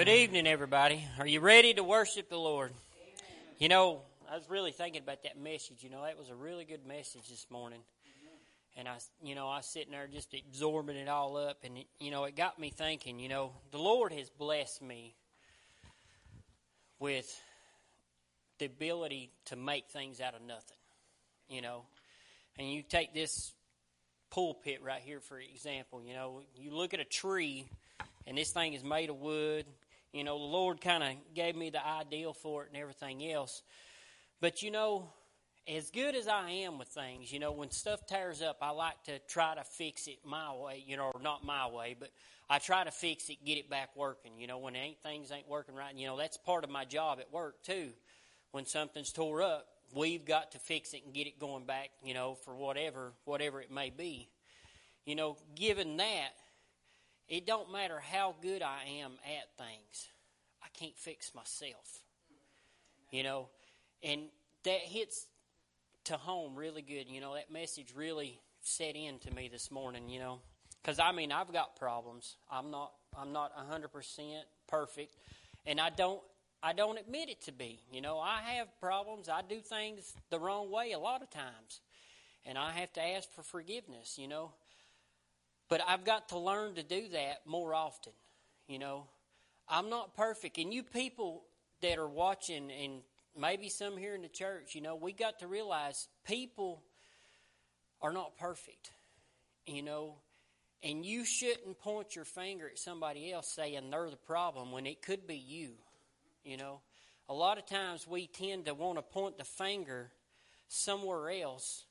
Good evening, everybody. Are you ready to worship the Lord? You know, I was really thinking about that message. You know, that was a really good message this morning. And I, you know, I was sitting there just absorbing it all up, and it, you know, it got me thinking. You know, the Lord has blessed me with the ability to make things out of nothing. You know, and you take this pulpit right here for example. You know, you look at a tree, and this thing is made of wood. You know, the Lord kind of gave me the ideal for it and everything else. But you know, as good as I am with things, you know, when stuff tears up, I like to try to fix it my way, you know, or not my way, but I try to fix it, get it back working. You know, when ain't things ain't working right, you know, that's part of my job at work too. When something's tore up, we've got to fix it and get it going back, you know, for whatever whatever it may be. You know, given that, it don't matter how good I am at things. I can't fix myself. You know, and that hits to home really good. You know, that message really set in to me this morning, you know. Cuz I mean, I've got problems. I'm not I'm not 100% perfect, and I don't I don't admit it to be. You know, I have problems. I do things the wrong way a lot of times. And I have to ask for forgiveness, you know. But I've got to learn to do that more often, you know. I'm not perfect. And you people that are watching, and maybe some here in the church, you know, we got to realize people are not perfect, you know. And you shouldn't point your finger at somebody else saying they're the problem when it could be you, you know. A lot of times we tend to want to point the finger somewhere else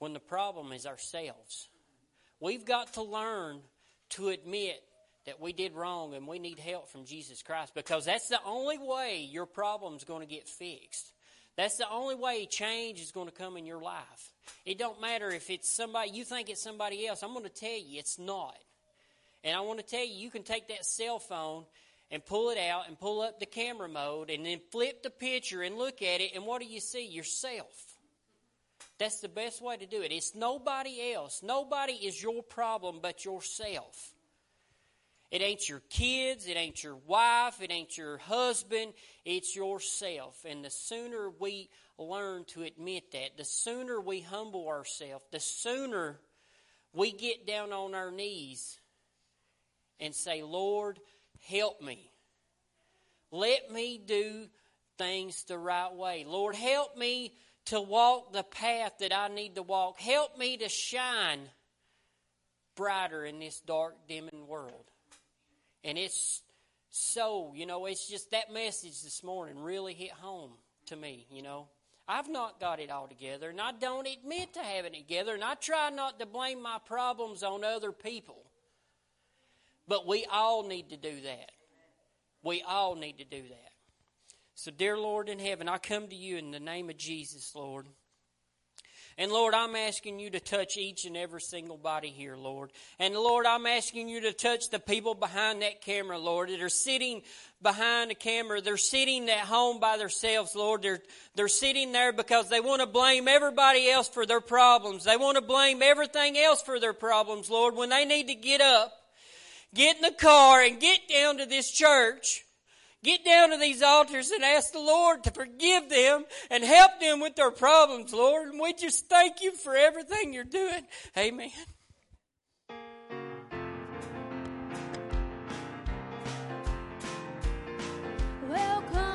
when the problem is ourselves. We've got to learn to admit that we did wrong and we need help from Jesus Christ because that's the only way your problem's going to get fixed. That's the only way change is going to come in your life. It don't matter if it's somebody you think it's somebody else. I'm going to tell you it's not. And I want to tell you you can take that cell phone and pull it out and pull up the camera mode and then flip the picture and look at it and what do you see? Yourself. That's the best way to do it. It's nobody else. Nobody is your problem but yourself. It ain't your kids, it ain't your wife, it ain't your husband, it's yourself. And the sooner we learn to admit that, the sooner we humble ourselves, the sooner we get down on our knees and say, Lord, help me. Let me do things the right way. Lord, help me to walk the path that I need to walk. Help me to shine brighter in this dark, dimming world. And it's so, you know, it's just that message this morning really hit home to me, you know. I've not got it all together, and I don't admit to having it together, and I try not to blame my problems on other people. But we all need to do that. We all need to do that. So, dear Lord in heaven, I come to you in the name of Jesus, Lord. And Lord, I'm asking you to touch each and every single body here, Lord. And Lord, I'm asking you to touch the people behind that camera, Lord, that are sitting behind the camera. They're sitting at home by themselves, Lord. They're, they're sitting there because they want to blame everybody else for their problems. They want to blame everything else for their problems, Lord, when they need to get up, get in the car, and get down to this church Get down to these altars and ask the Lord to forgive them and help them with their problems, Lord. And we just thank you for everything you're doing. Amen. Welcome,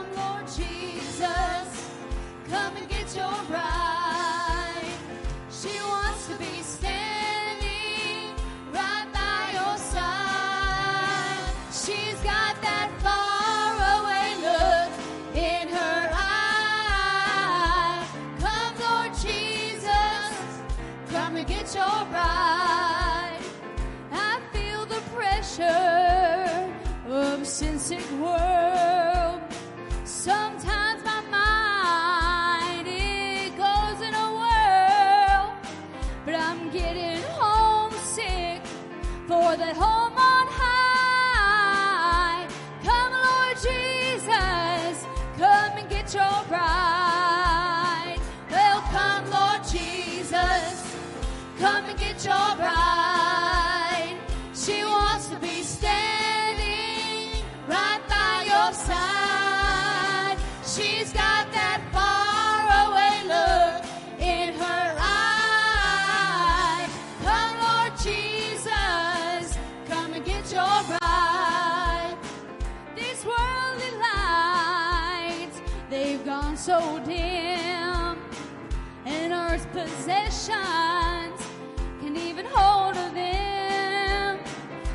possessions can even hold of them.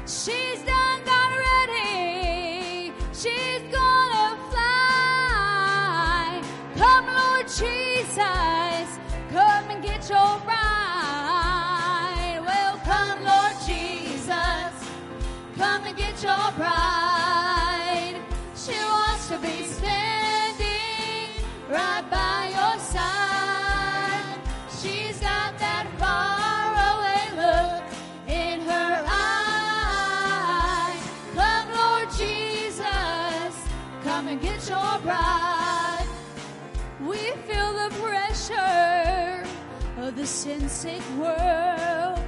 She's done got ready. She's gonna fly. Come, Lord Jesus, come and get your bride. Well, come, Lord Jesus, come and get your bride. pressure of the sin-sick world.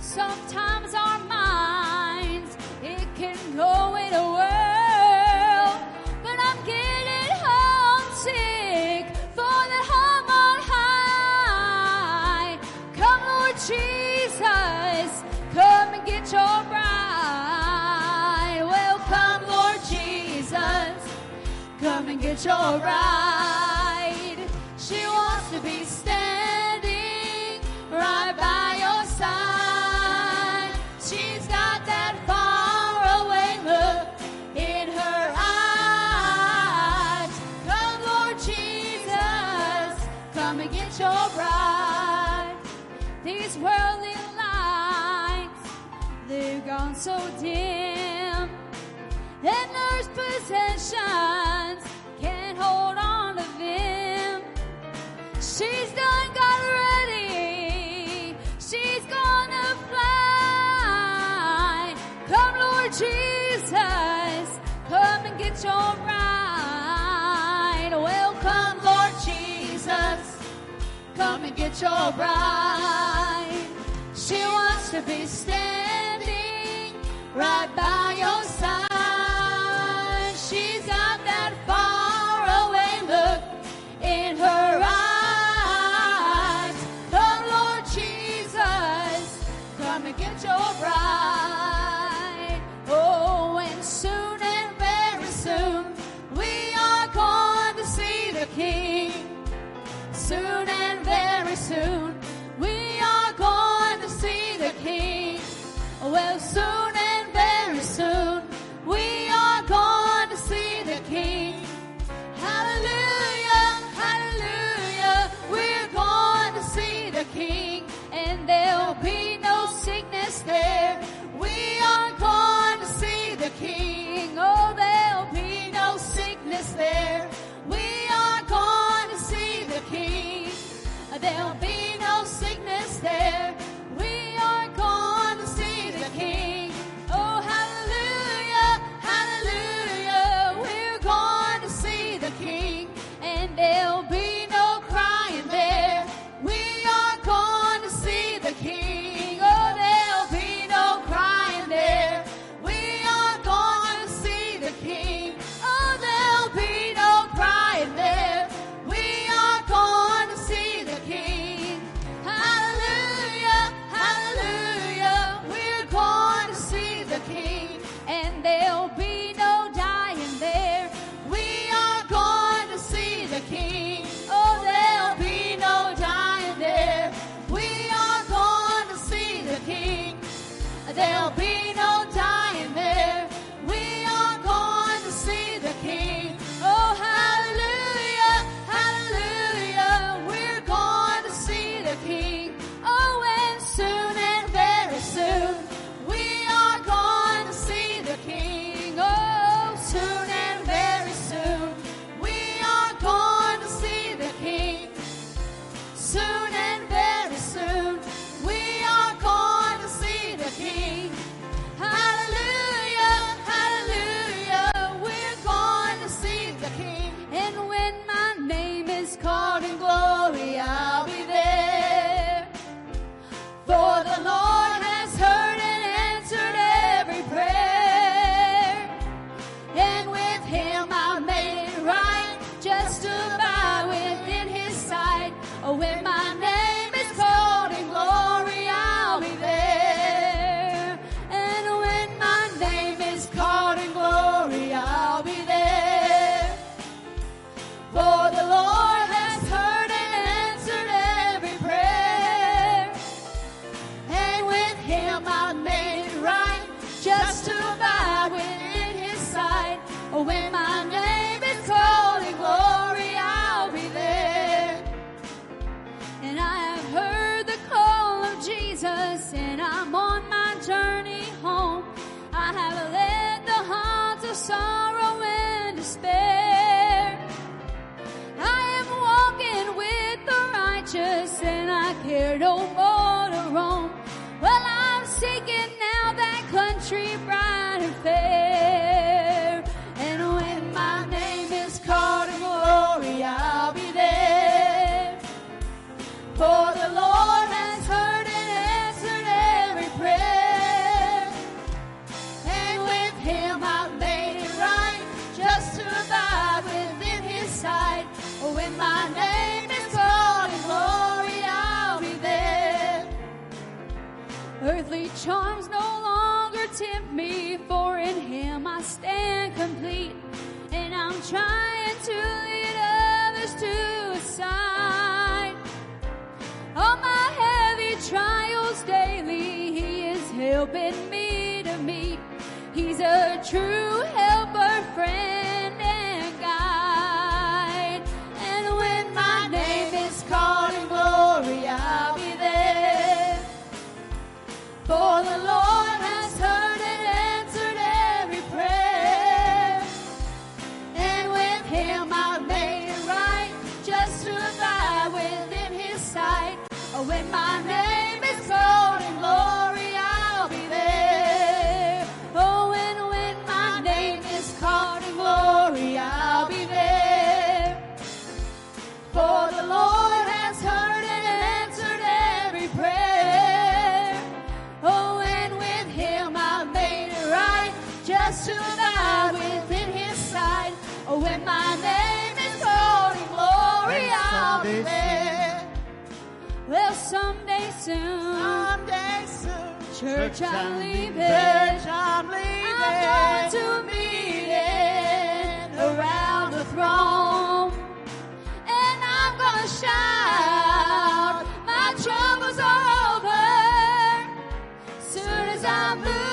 Sometimes our minds, it can go in a whirl. But I'm getting homesick for the home on high. Come, Lord Jesus, come and get your bride. Well, come, Lord Jesus, come and get your bride. gone so dim, and earth's possessions can't hold on to them. She's done got ready. She's gonna fly. Come, Lord Jesus, come and get your bride. Welcome, Lord Jesus. Come and get your bride. She wants to be standing right by your side. True soon, church I'm leaving. church I'm leaving. I'm going to a meeting around the throne. And I'm gonna shout, my troubles are over. Soon as I move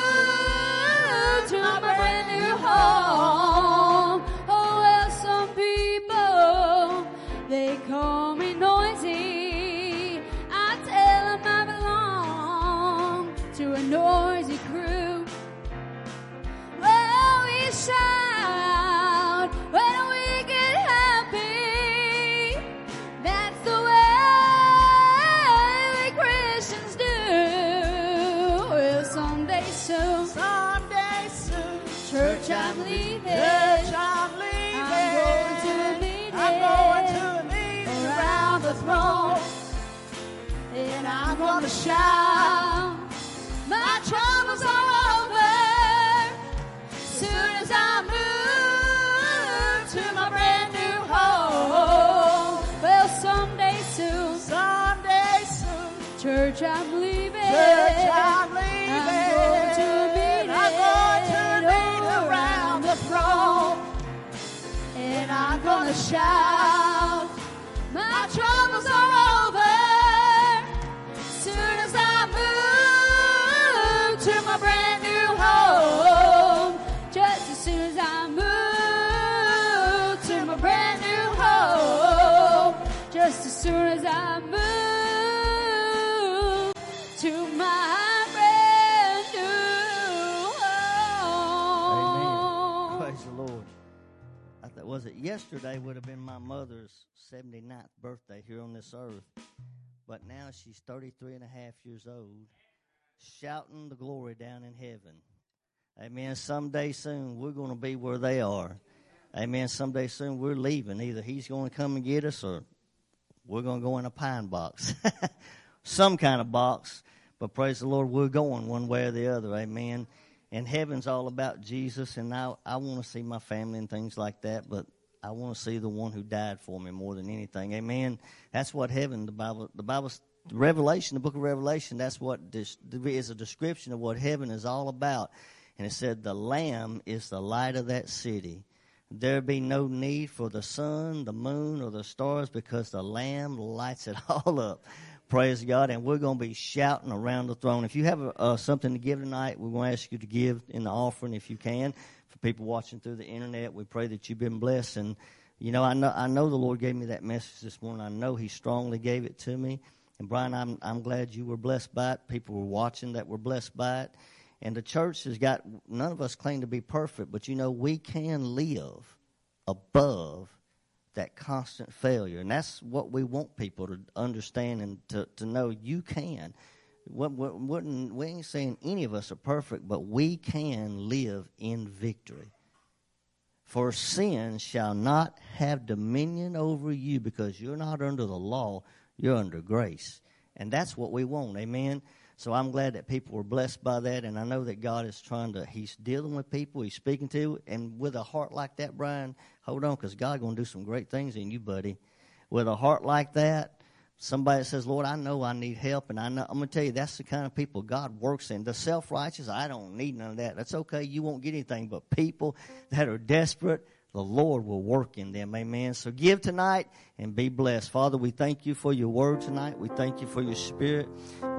79th birthday here on this earth. But now she's 33 and a half years old, shouting the glory down in heaven. Amen. Someday soon we're going to be where they are. Amen. Someday soon we're leaving. Either he's going to come and get us or we're going to go in a pine box. Some kind of box. But praise the Lord, we're going one way or the other. Amen. And heaven's all about Jesus, and I, I want to see my family and things like that, but I want to see the one who died for me more than anything. Amen. That's what heaven, the Bible, the Bible, Revelation, the book of Revelation, that's what dis, is a description of what heaven is all about. And it said, The Lamb is the light of that city. There be no need for the sun, the moon, or the stars because the Lamb lights it all up. Praise God. And we're going to be shouting around the throne. If you have uh, something to give tonight, we're going to ask you to give in the offering if you can. For people watching through the internet, we pray that you've been blessed. And, you know, I know, I know the Lord gave me that message this morning. I know He strongly gave it to me. And, Brian, I'm, I'm glad you were blessed by it. People were watching that were blessed by it. And the church has got, none of us claim to be perfect, but, you know, we can live above that constant failure. And that's what we want people to understand and to, to know you can. We ain't saying any of us are perfect, but we can live in victory. For sin shall not have dominion over you because you're not under the law, you're under grace. And that's what we want. Amen. So I'm glad that people were blessed by that, and I know that God is trying to, He's dealing with people, He's speaking to, and with a heart like that, Brian, hold on, because God's going to do some great things in you, buddy. With a heart like that, somebody says, Lord, I know I need help, and I know, I'm going to tell you, that's the kind of people God works in. The self righteous, I don't need none of that. That's okay, you won't get anything, but people that are desperate, the Lord will work in them. Amen. So give tonight and be blessed. Father, we thank you for your word tonight. We thank you for your spirit.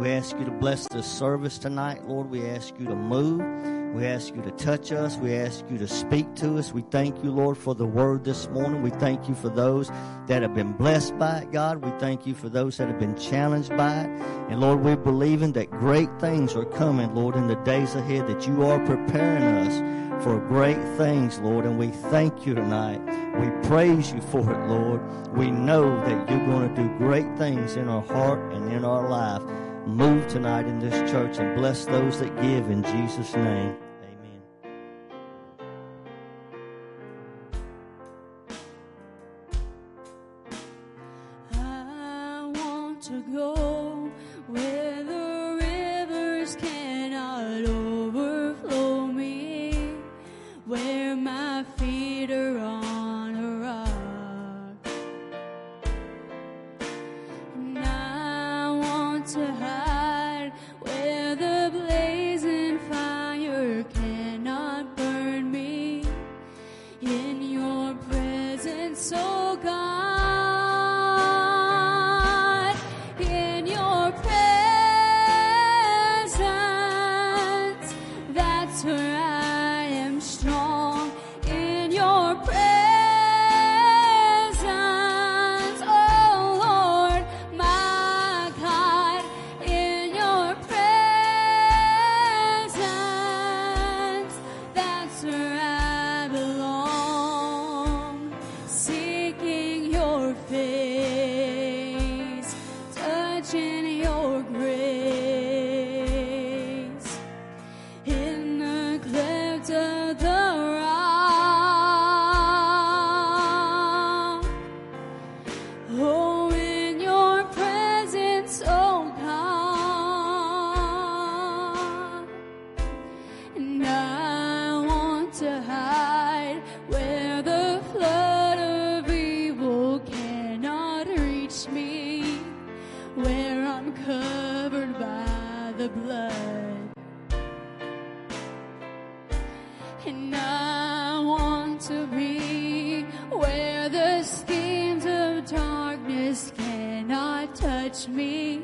We ask you to bless the service tonight. Lord, we ask you to move. We ask you to touch us. We ask you to speak to us. We thank you, Lord, for the word this morning. We thank you for those that have been blessed by it, God. We thank you for those that have been challenged by it. And Lord, we're believing that great things are coming, Lord, in the days ahead, that you are preparing us for great things, Lord, and we thank you tonight. We praise you for it, Lord. We know that you're going to do great things in our heart and in our life. Move tonight in this church and bless those that give in Jesus' name. me.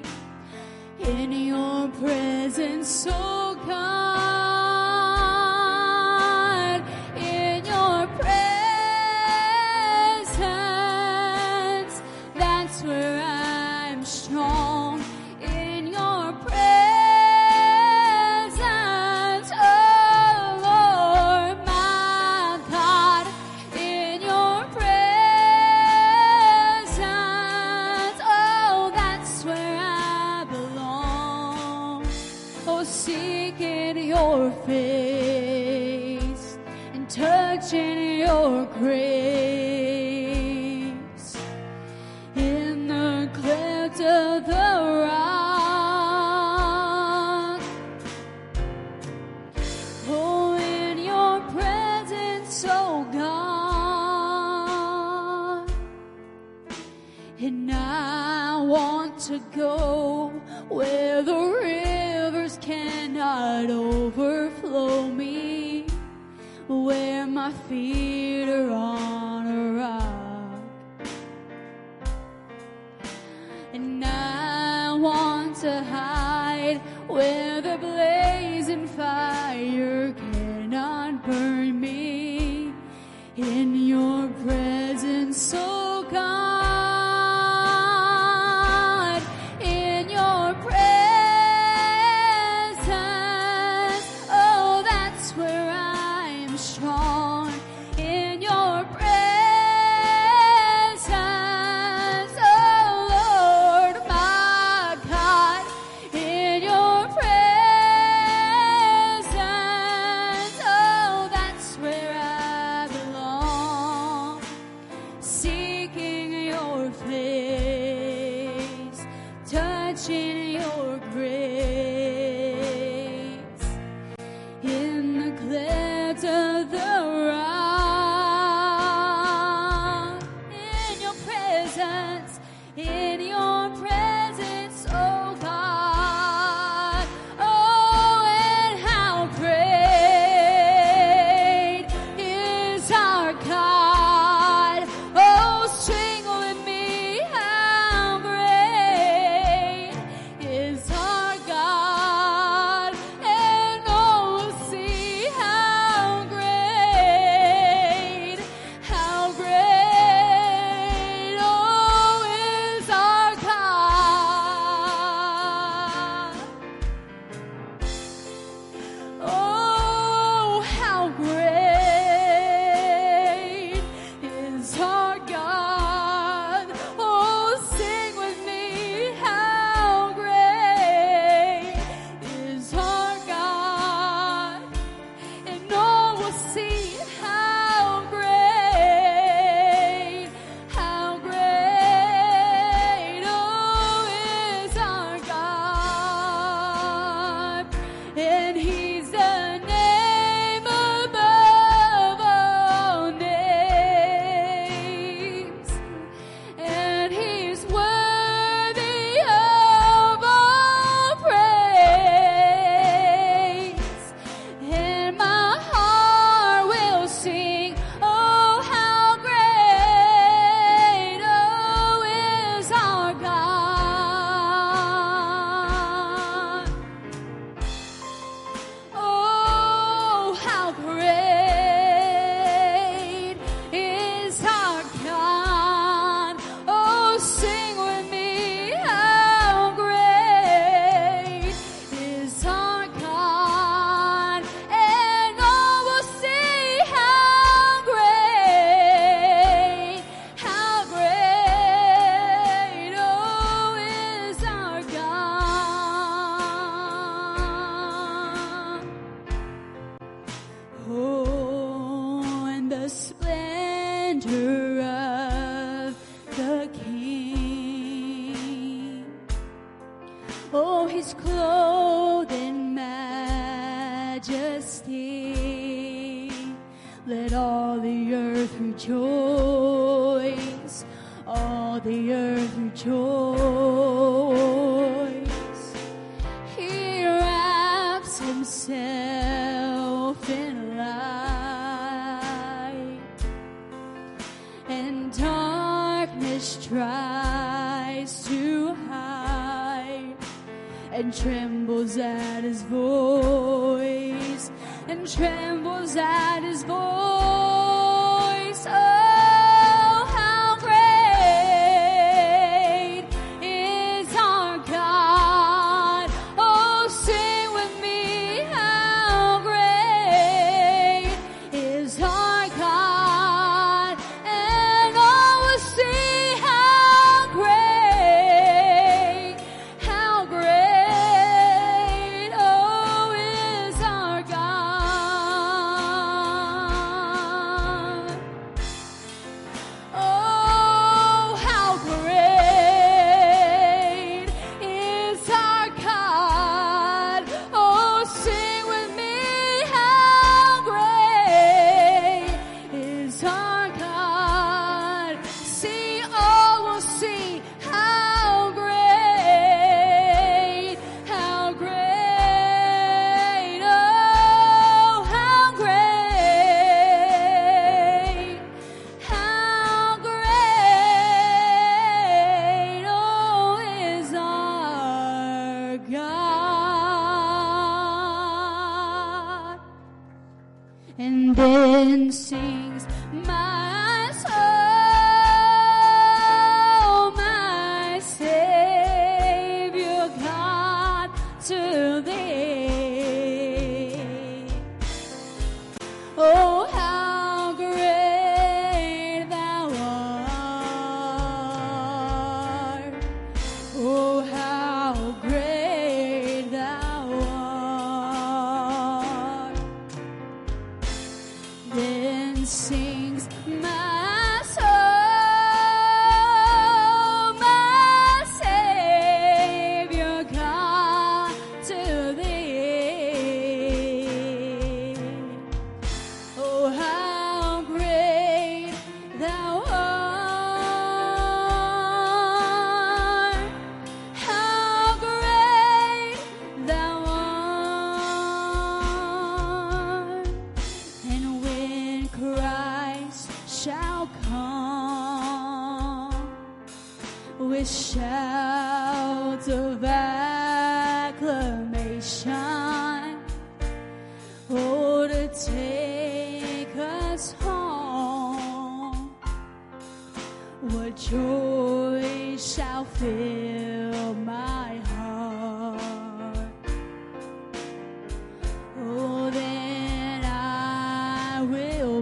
that is his voice.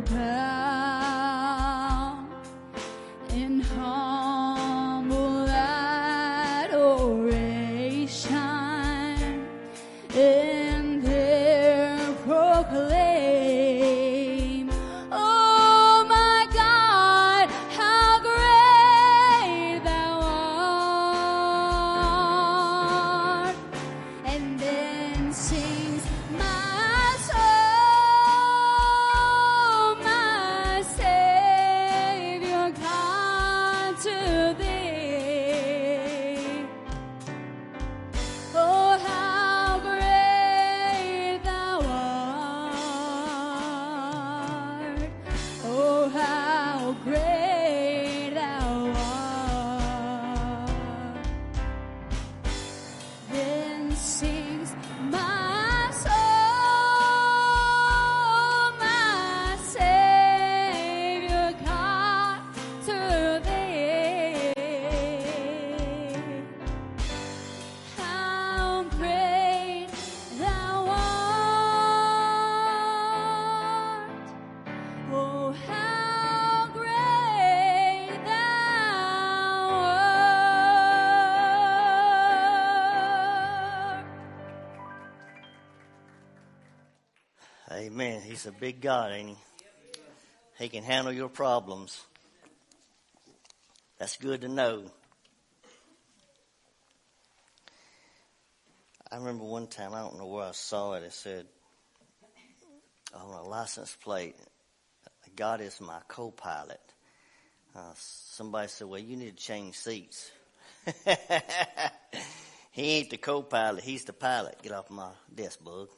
power. He's a big God, ain't he? He can handle your problems. That's good to know. I remember one time, I don't know where I saw it, it said on a license plate, God is my co pilot. Uh, somebody said, Well, you need to change seats. he ain't the co pilot, he's the pilot. Get off my desk, bug.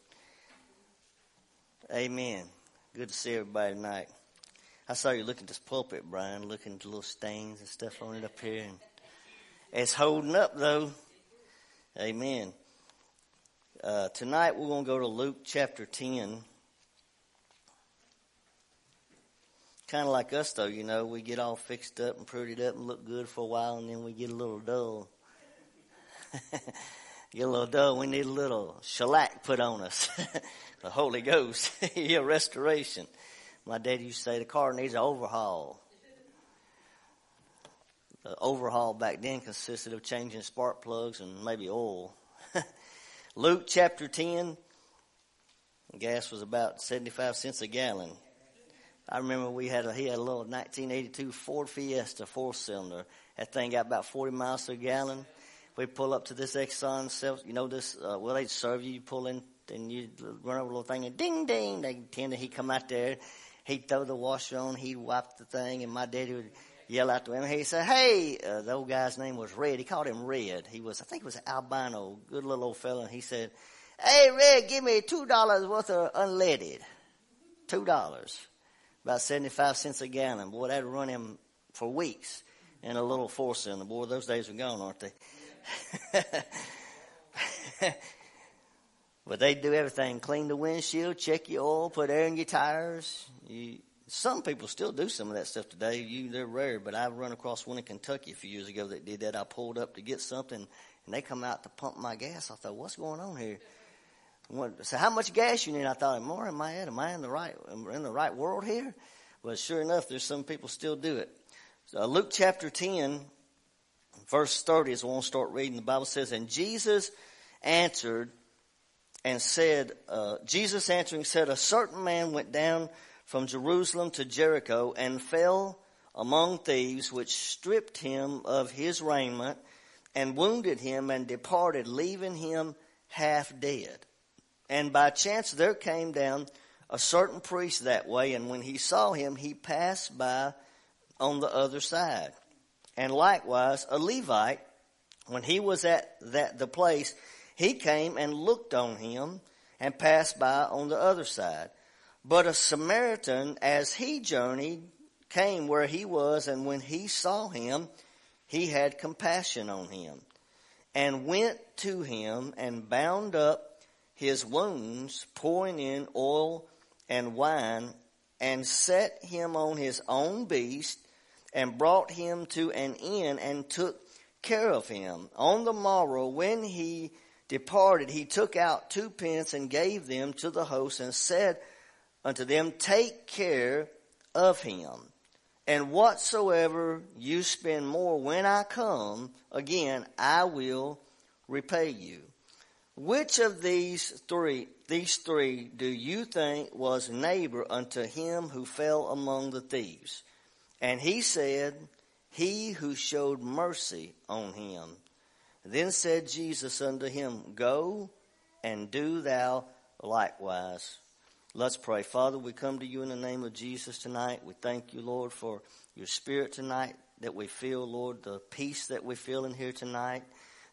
Amen. Good to see everybody tonight. I saw you looking at this pulpit, Brian, looking at the little stains and stuff on it up here. And it's holding up, though. Amen. Uh, tonight we're going to go to Luke chapter 10. Kind of like us, though, you know, we get all fixed up and prettied up and look good for a while, and then we get a little dull. get a little dull. We need a little shellac put on us. the Holy Ghost, yeah, restoration. My dad used to say the car needs an overhaul. The overhaul back then consisted of changing spark plugs and maybe oil. Luke chapter 10, gas was about 75 cents a gallon. I remember we had a, he had a little 1982 Ford Fiesta four cylinder. That thing got about 40 miles per gallon. We pull up to this Exxon self, you know this, uh, well they serve you, you pull in and you run over a little thing and ding ding, they tend to, he come out there, he'd throw the washer on, he'd wipe the thing and my daddy would yell out to him. He said, hey, uh, the old guy's name was Red. He called him Red. He was, I think it was albino, good little old fella. And he said, hey Red, give me $2 worth of unleaded. $2 about 75 cents a gallon. Boy, that'd run him for weeks in a little four cylinder. Boy, those days are gone, aren't they? but they do everything. Clean the windshield, check your oil, put air in your tires. You, some people still do some of that stuff today. You, they're rare, but I've run across one in Kentucky a few years ago that did that. I pulled up to get something and they come out to pump my gas. I thought, what's going on here? So how much gas you need? I thought, more am I at? Am I in the right, in the right world here? Well, sure enough, there's some people still do it. So Luke chapter 10, verse 30 is when we'll start reading. The Bible says, and Jesus answered and said, uh, Jesus answering said, a certain man went down from Jerusalem to Jericho and fell among thieves, which stripped him of his raiment and wounded him and departed, leaving him half dead. And by chance there came down a certain priest that way, and when he saw him, he passed by on the other side. And likewise, a Levite, when he was at that the place, he came and looked on him and passed by on the other side. But a Samaritan, as he journeyed, came where he was, and when he saw him, he had compassion on him, and went to him and bound up his wounds, pouring in oil and wine, and set him on his own beast, and brought him to an inn, and took care of him. On the morrow, when he departed, he took out two pence and gave them to the host, and said unto them, Take care of him. And whatsoever you spend more when I come again, I will repay you. Which of these three, these three do you think was neighbor unto him who fell among the thieves? And he said, he who showed mercy on him. Then said Jesus unto him, go and do thou likewise. Let's pray. Father, we come to you in the name of Jesus tonight. We thank you, Lord, for your spirit tonight that we feel, Lord, the peace that we feel in here tonight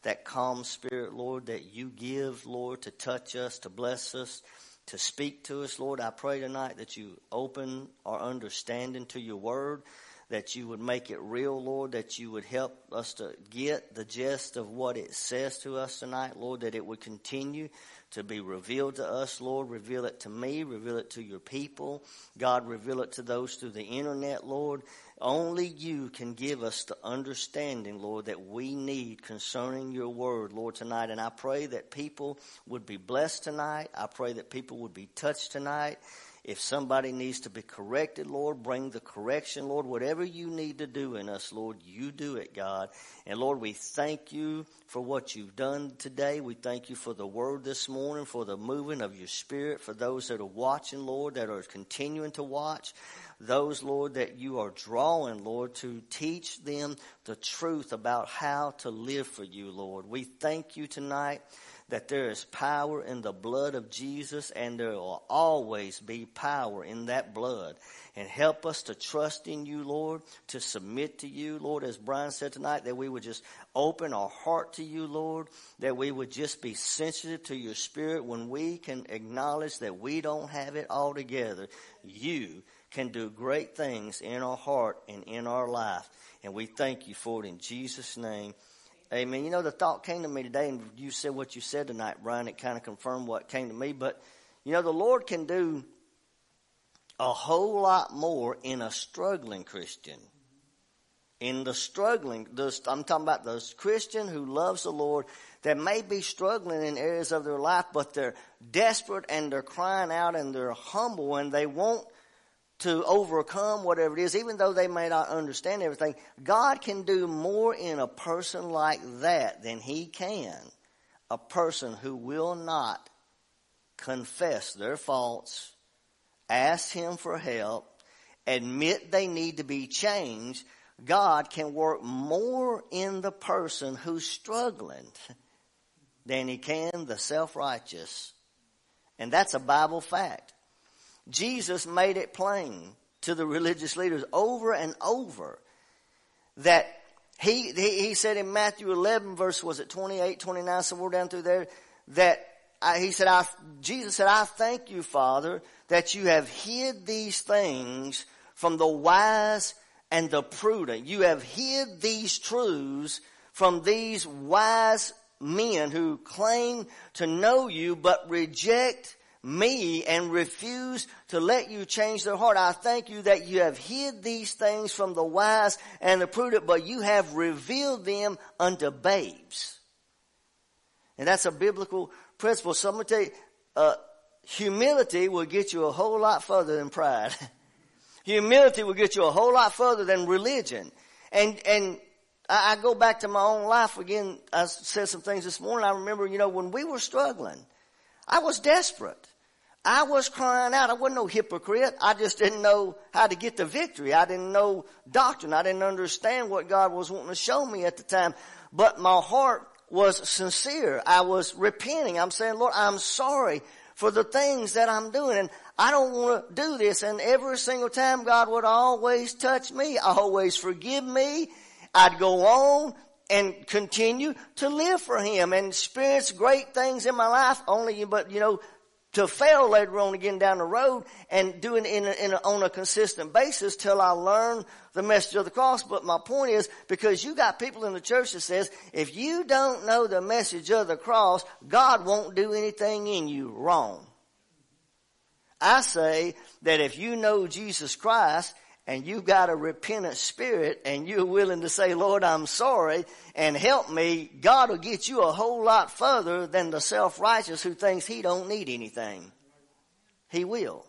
that calm spirit, Lord, that you give, Lord, to touch us, to bless us, to speak to us, Lord. I pray tonight that you open our understanding to your word, that you would make it real, Lord, that you would help us to get the gist of what it says to us tonight, Lord, that it would continue to be revealed to us, Lord. Reveal it to me, reveal it to your people. God, reveal it to those through the internet, Lord. Only you can give us the understanding, Lord, that we need concerning your word, Lord, tonight. And I pray that people would be blessed tonight. I pray that people would be touched tonight. If somebody needs to be corrected, Lord, bring the correction, Lord. Whatever you need to do in us, Lord, you do it, God. And Lord, we thank you for what you've done today. We thank you for the word this morning, for the moving of your spirit, for those that are watching, Lord, that are continuing to watch those, Lord, that you are drawing, Lord, to teach them the truth about how to live for you, Lord. We thank you tonight that there is power in the blood of Jesus and there will always be power in that blood. And help us to trust in you, Lord, to submit to you, Lord, as Brian said tonight, that we would just open our heart to you, Lord, that we would just be sensitive to your spirit when we can acknowledge that we don't have it all together. You can do great things in our heart and in our life. And we thank you for it in Jesus' name. Amen. You know, the thought came to me today, and you said what you said tonight, Brian. It kind of confirmed what came to me. But, you know, the Lord can do a whole lot more in a struggling Christian. In the struggling, I'm talking about the Christian who loves the Lord that may be struggling in areas of their life, but they're desperate and they're crying out and they're humble and they want to overcome whatever it is, even though they may not understand everything, God can do more in a person like that than He can a person who will not confess their faults, ask Him for help, admit they need to be changed. God can work more in the person who's struggling than He can the self righteous. And that's a Bible fact. Jesus made it plain to the religious leaders over and over that he, he, said in Matthew 11 verse, was it 28, 29, somewhere down through there, that I, he said, I, Jesus said, I thank you, Father, that you have hid these things from the wise and the prudent. You have hid these truths from these wise men who claim to know you but reject me and refuse to let you change their heart. I thank you that you have hid these things from the wise and the prudent, but you have revealed them unto babes. And that's a biblical principle. So I'm going to tell you, uh, humility will get you a whole lot further than pride. humility will get you a whole lot further than religion. And, and I, I go back to my own life again. I said some things this morning. I remember, you know, when we were struggling, I was desperate. I was crying out. I wasn't no hypocrite. I just didn't know how to get the victory. I didn't know doctrine. I didn't understand what God was wanting to show me at the time. But my heart was sincere. I was repenting. I'm saying, Lord, I'm sorry for the things that I'm doing. And I don't want to do this. And every single time God would always touch me, always forgive me. I'd go on and continue to live for Him and experience great things in my life. Only, but you know, to fail later on again down the road and doing it in, a, in a, on a consistent basis till I learn the message of the cross. But my point is because you got people in the church that says if you don't know the message of the cross, God won't do anything in you wrong. I say that if you know Jesus Christ and you've got a repentant spirit and you're willing to say, Lord, I'm sorry and help me, God will get you a whole lot further than the self-righteous who thinks he don't need anything. He will.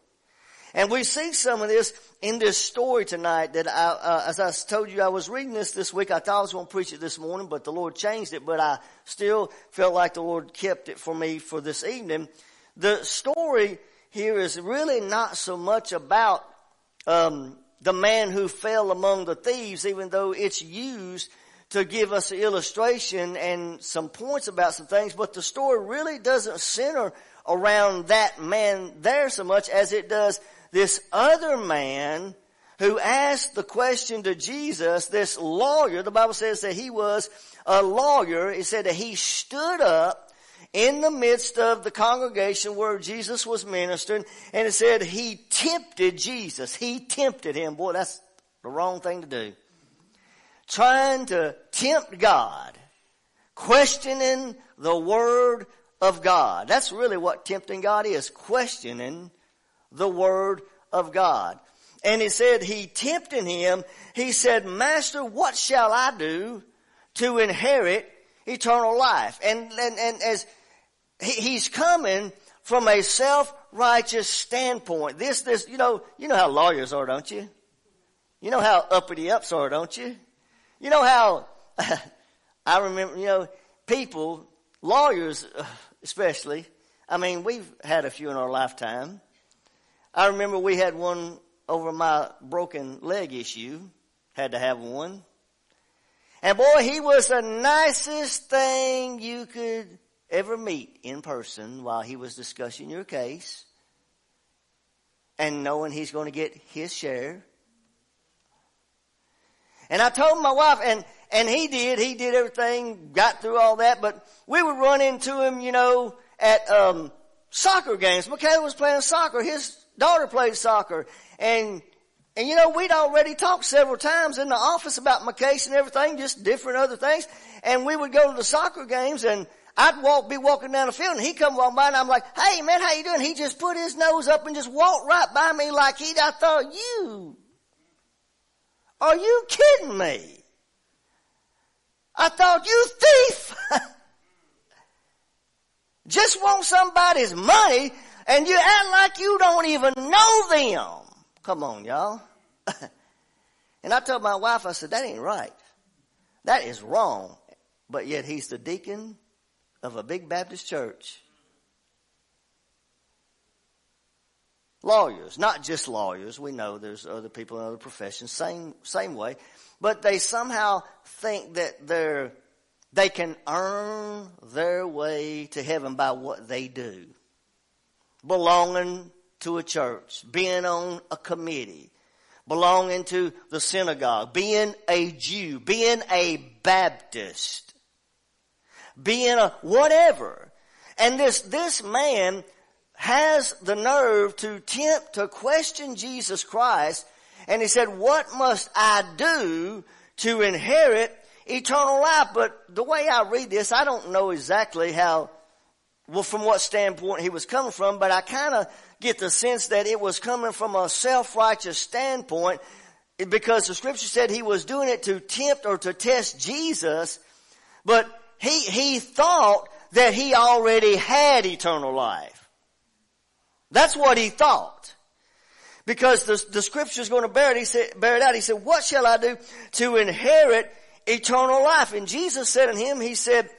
And we see some of this in this story tonight that I, uh, as I told you, I was reading this this week. I thought I was going to preach it this morning, but the Lord changed it, but I still felt like the Lord kept it for me for this evening. The story here is really not so much about, um, the man who fell among the thieves, even though it's used to give us an illustration and some points about some things, but the story really doesn't center around that man there so much as it does this other man who asked the question to Jesus, this lawyer, the Bible says that he was a lawyer. It said that he stood up in the midst of the congregation where Jesus was ministering, and it said he tempted Jesus. He tempted him. Boy, that's the wrong thing to do. Trying to tempt God, questioning the Word of God. That's really what tempting God is, questioning the Word of God. And he said he tempted him. He said, Master, what shall I do to inherit eternal life? And, and, and as he's coming from a self-righteous standpoint. This, this, you know, you know how lawyers are, don't you? You know how uppity ups are, don't you? You know how, I remember, you know, people, lawyers uh, especially, I mean, we've had a few in our lifetime. I remember we had one over my broken leg issue. Had to have one. And boy, he was the nicest thing you could ever meet in person while he was discussing your case and knowing he's going to get his share. And I told my wife, and, and he did, he did everything, got through all that, but we would run into him, you know, at, um, soccer games. Michaela was playing soccer. His daughter played soccer. And, and you know, we'd already talked several times in the office about my case and everything, just different other things. And we would go to the soccer games and I'd walk, be walking down the field and he'd come walking by and I'm like, hey man, how you doing? He just put his nose up and just walked right by me like he, I thought, you, are you kidding me? I thought, you thief! just want somebody's money and you act like you don't even know them. Come on, y'all. and I told my wife, I said, that ain't right. That is wrong. But yet he's the deacon of a big Baptist church. Lawyers, not just lawyers. We know there's other people in other professions, same, same way. But they somehow think that they're, they can earn their way to heaven by what they do. Belonging to a church, being on a committee, belonging to the synagogue, being a Jew, being a Baptist being a whatever. And this, this man has the nerve to tempt, to question Jesus Christ. And he said, what must I do to inherit eternal life? But the way I read this, I don't know exactly how, well, from what standpoint he was coming from, but I kind of get the sense that it was coming from a self-righteous standpoint because the scripture said he was doing it to tempt or to test Jesus. But he, he thought that he already had eternal life. That's what he thought. Because the, the scripture is going to bear it, he said, bear it out. He said, what shall I do to inherit eternal life? And Jesus said to him, he said,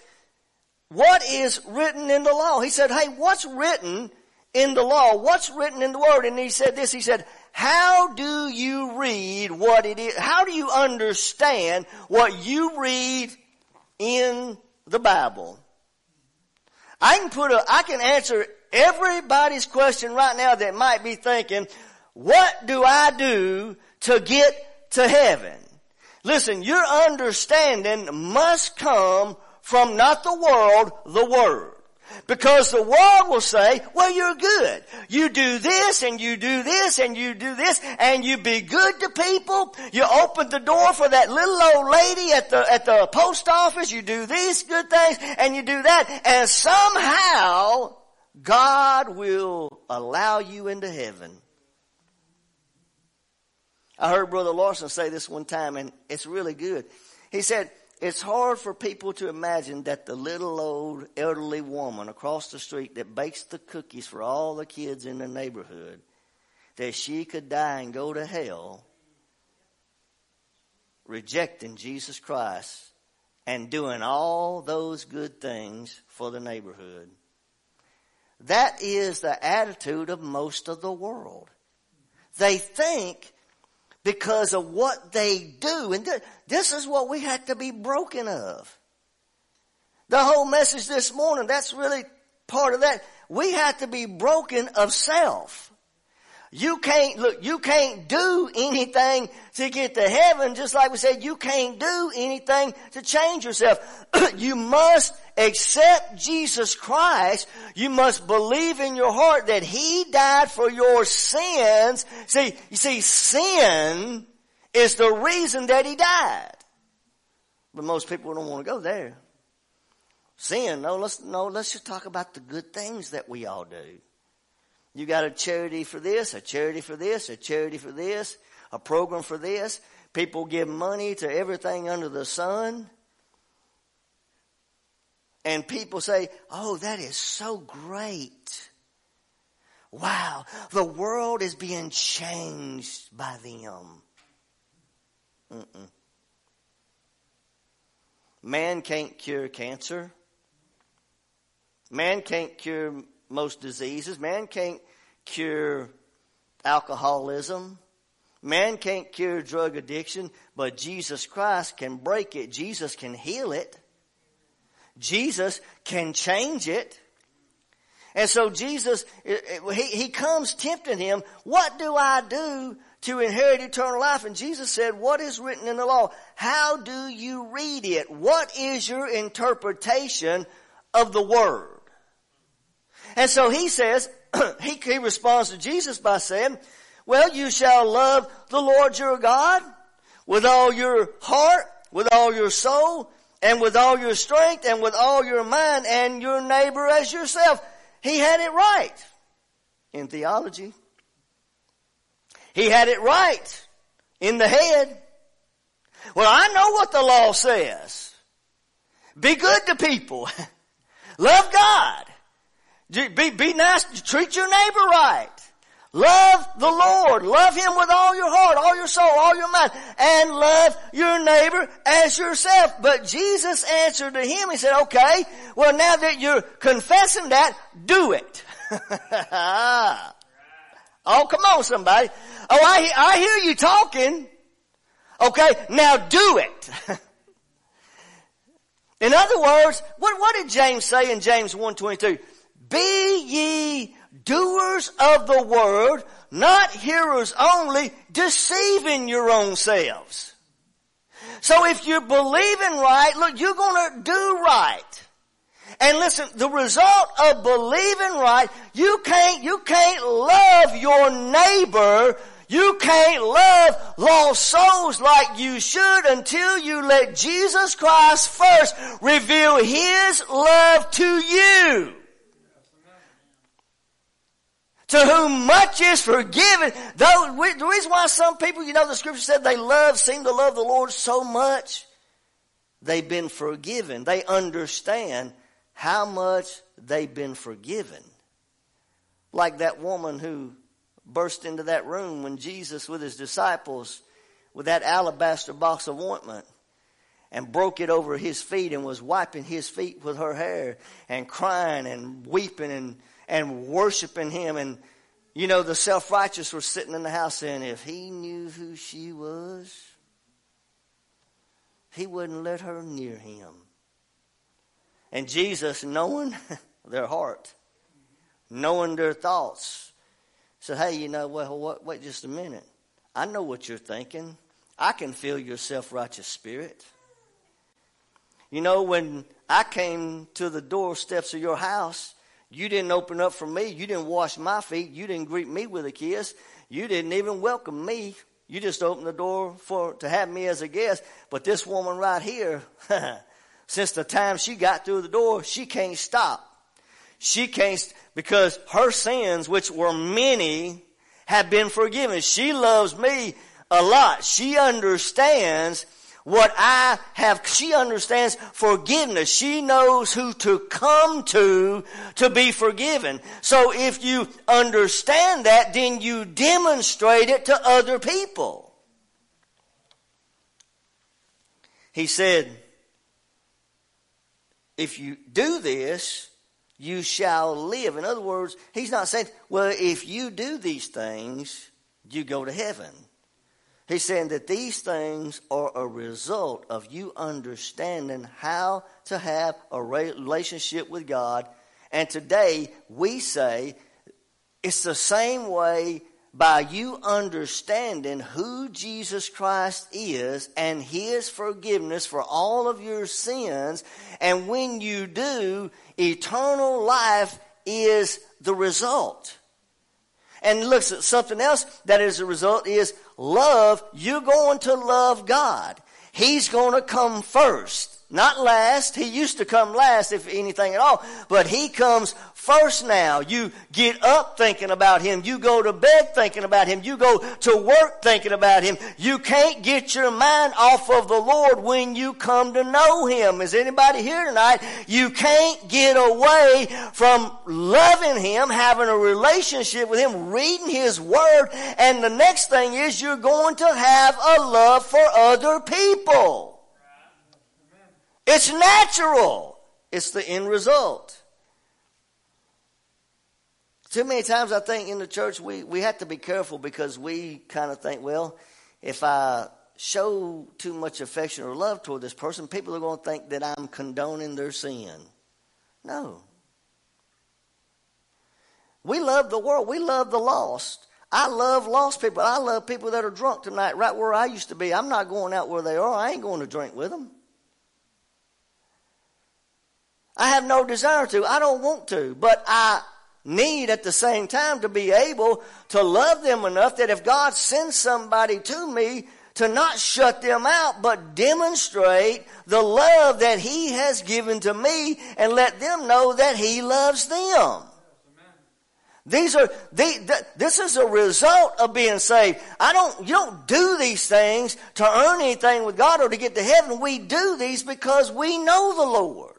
what is written in the law? He said, hey, what's written in the law? What's written in the word? And he said this, he said, how do you read what it is? How do you understand what you read in the Bible. I can put a, I can answer everybody's question right now that might be thinking, what do I do to get to heaven? Listen, your understanding must come from not the world, the Word. Because the world will say, well, you're good. You do this and you do this and you do this and you be good to people. You open the door for that little old lady at the, at the post office. You do these good things and you do that and somehow God will allow you into heaven. I heard Brother Lawson say this one time and it's really good. He said, it's hard for people to imagine that the little old elderly woman across the street that bakes the cookies for all the kids in the neighborhood, that she could die and go to hell rejecting Jesus Christ and doing all those good things for the neighborhood. That is the attitude of most of the world. They think because of what they do. And th- this is what we have to be broken of. The whole message this morning, that's really part of that. We have to be broken of self. You can't, look, you can't do anything to get to heaven, just like we said, you can't do anything to change yourself. you must accept Jesus Christ. You must believe in your heart that He died for your sins. See, you see, sin is the reason that He died. But most people don't want to go there. Sin, no, let's, no, let's just talk about the good things that we all do. You got a charity for this, a charity for this, a charity for this, a program for this. People give money to everything under the sun. And people say, oh, that is so great. Wow, the world is being changed by them. Mm-mm. Man can't cure cancer. Man can't cure most diseases. Man can't cure alcoholism. Man can't cure drug addiction, but Jesus Christ can break it. Jesus can heal it. Jesus can change it. And so Jesus, eh, eh, he, he comes tempting him, what do I do to inherit eternal life? And Jesus said, what is written in the law? How do you read it? What is your interpretation of the word? And so he says, he, he responds to Jesus by saying, well, you shall love the Lord your God with all your heart, with all your soul, and with all your strength, and with all your mind, and your neighbor as yourself. He had it right in theology. He had it right in the head. Well, I know what the law says. Be good to people. Love God. Be, be nice. Treat your neighbor right. Love the Lord. Love Him with all your heart, all your soul, all your mind, and love your neighbor as yourself. But Jesus answered to him, He said, okay, well now that you're confessing that, do it. oh, come on somebody. Oh, I, I hear you talking. Okay, now do it. in other words, what, what did James say in James 1.22? Be ye doers of the word, not hearers only, deceiving your own selves. So if you're believing right, look, you're gonna do right. And listen, the result of believing right, you can't, you can't love your neighbor, you can't love lost souls like you should until you let Jesus Christ first reveal His love to you. To whom much is forgiven. Though, the reason why some people, you know, the scripture said they love, seem to love the Lord so much, they've been forgiven. They understand how much they've been forgiven. Like that woman who burst into that room when Jesus with his disciples with that alabaster box of ointment and broke it over his feet and was wiping his feet with her hair and crying and weeping and and worshiping him. And, you know, the self righteous were sitting in the house saying, if he knew who she was, he wouldn't let her near him. And Jesus, knowing their heart, knowing their thoughts, said, Hey, you know, well, wait just a minute. I know what you're thinking. I can feel your self righteous spirit. You know, when I came to the doorsteps of your house, you didn't open up for me. You didn't wash my feet. You didn't greet me with a kiss. You didn't even welcome me. You just opened the door for to have me as a guest. But this woman right here, since the time she got through the door, she can't stop. She can't because her sins, which were many, have been forgiven. She loves me a lot. She understands what I have, she understands forgiveness. She knows who to come to to be forgiven. So if you understand that, then you demonstrate it to other people. He said, if you do this, you shall live. In other words, he's not saying, well, if you do these things, you go to heaven. He's saying that these things are a result of you understanding how to have a relationship with God. And today we say it's the same way by you understanding who Jesus Christ is and His forgiveness for all of your sins. And when you do, eternal life is the result. And looks at something else that is a result is love. You're going to love God. He's going to come first. Not last. He used to come last, if anything at all. But He comes first now. You get up thinking about Him. You go to bed thinking about Him. You go to work thinking about Him. You can't get your mind off of the Lord when you come to know Him. Is anybody here tonight? You can't get away from loving Him, having a relationship with Him, reading His Word, and the next thing is you're going to have a love for other people. It's natural. It's the end result. Too many times I think in the church we, we have to be careful because we kind of think, well, if I show too much affection or love toward this person, people are going to think that I'm condoning their sin. No. We love the world. We love the lost. I love lost people. I love people that are drunk tonight, right where I used to be. I'm not going out where they are. I ain't going to drink with them. I have no desire to. I don't want to. But I need at the same time to be able to love them enough that if God sends somebody to me, to not shut them out, but demonstrate the love that He has given to me and let them know that He loves them. These are the this is a result of being saved. I don't you don't do these things to earn anything with God or to get to heaven. We do these because we know the Lord.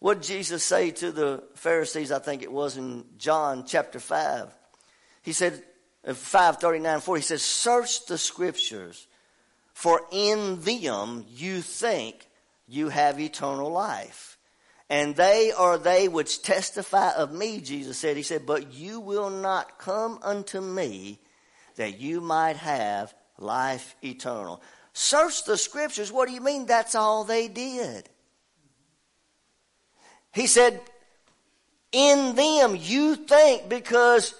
What did Jesus say to the Pharisees? I think it was in John chapter 5. He said, uh, 539 4, he says, Search the scriptures, for in them you think you have eternal life. And they are they which testify of me, Jesus said. He said, But you will not come unto me that you might have life eternal. Search the scriptures. What do you mean that's all they did? He said, In them you think because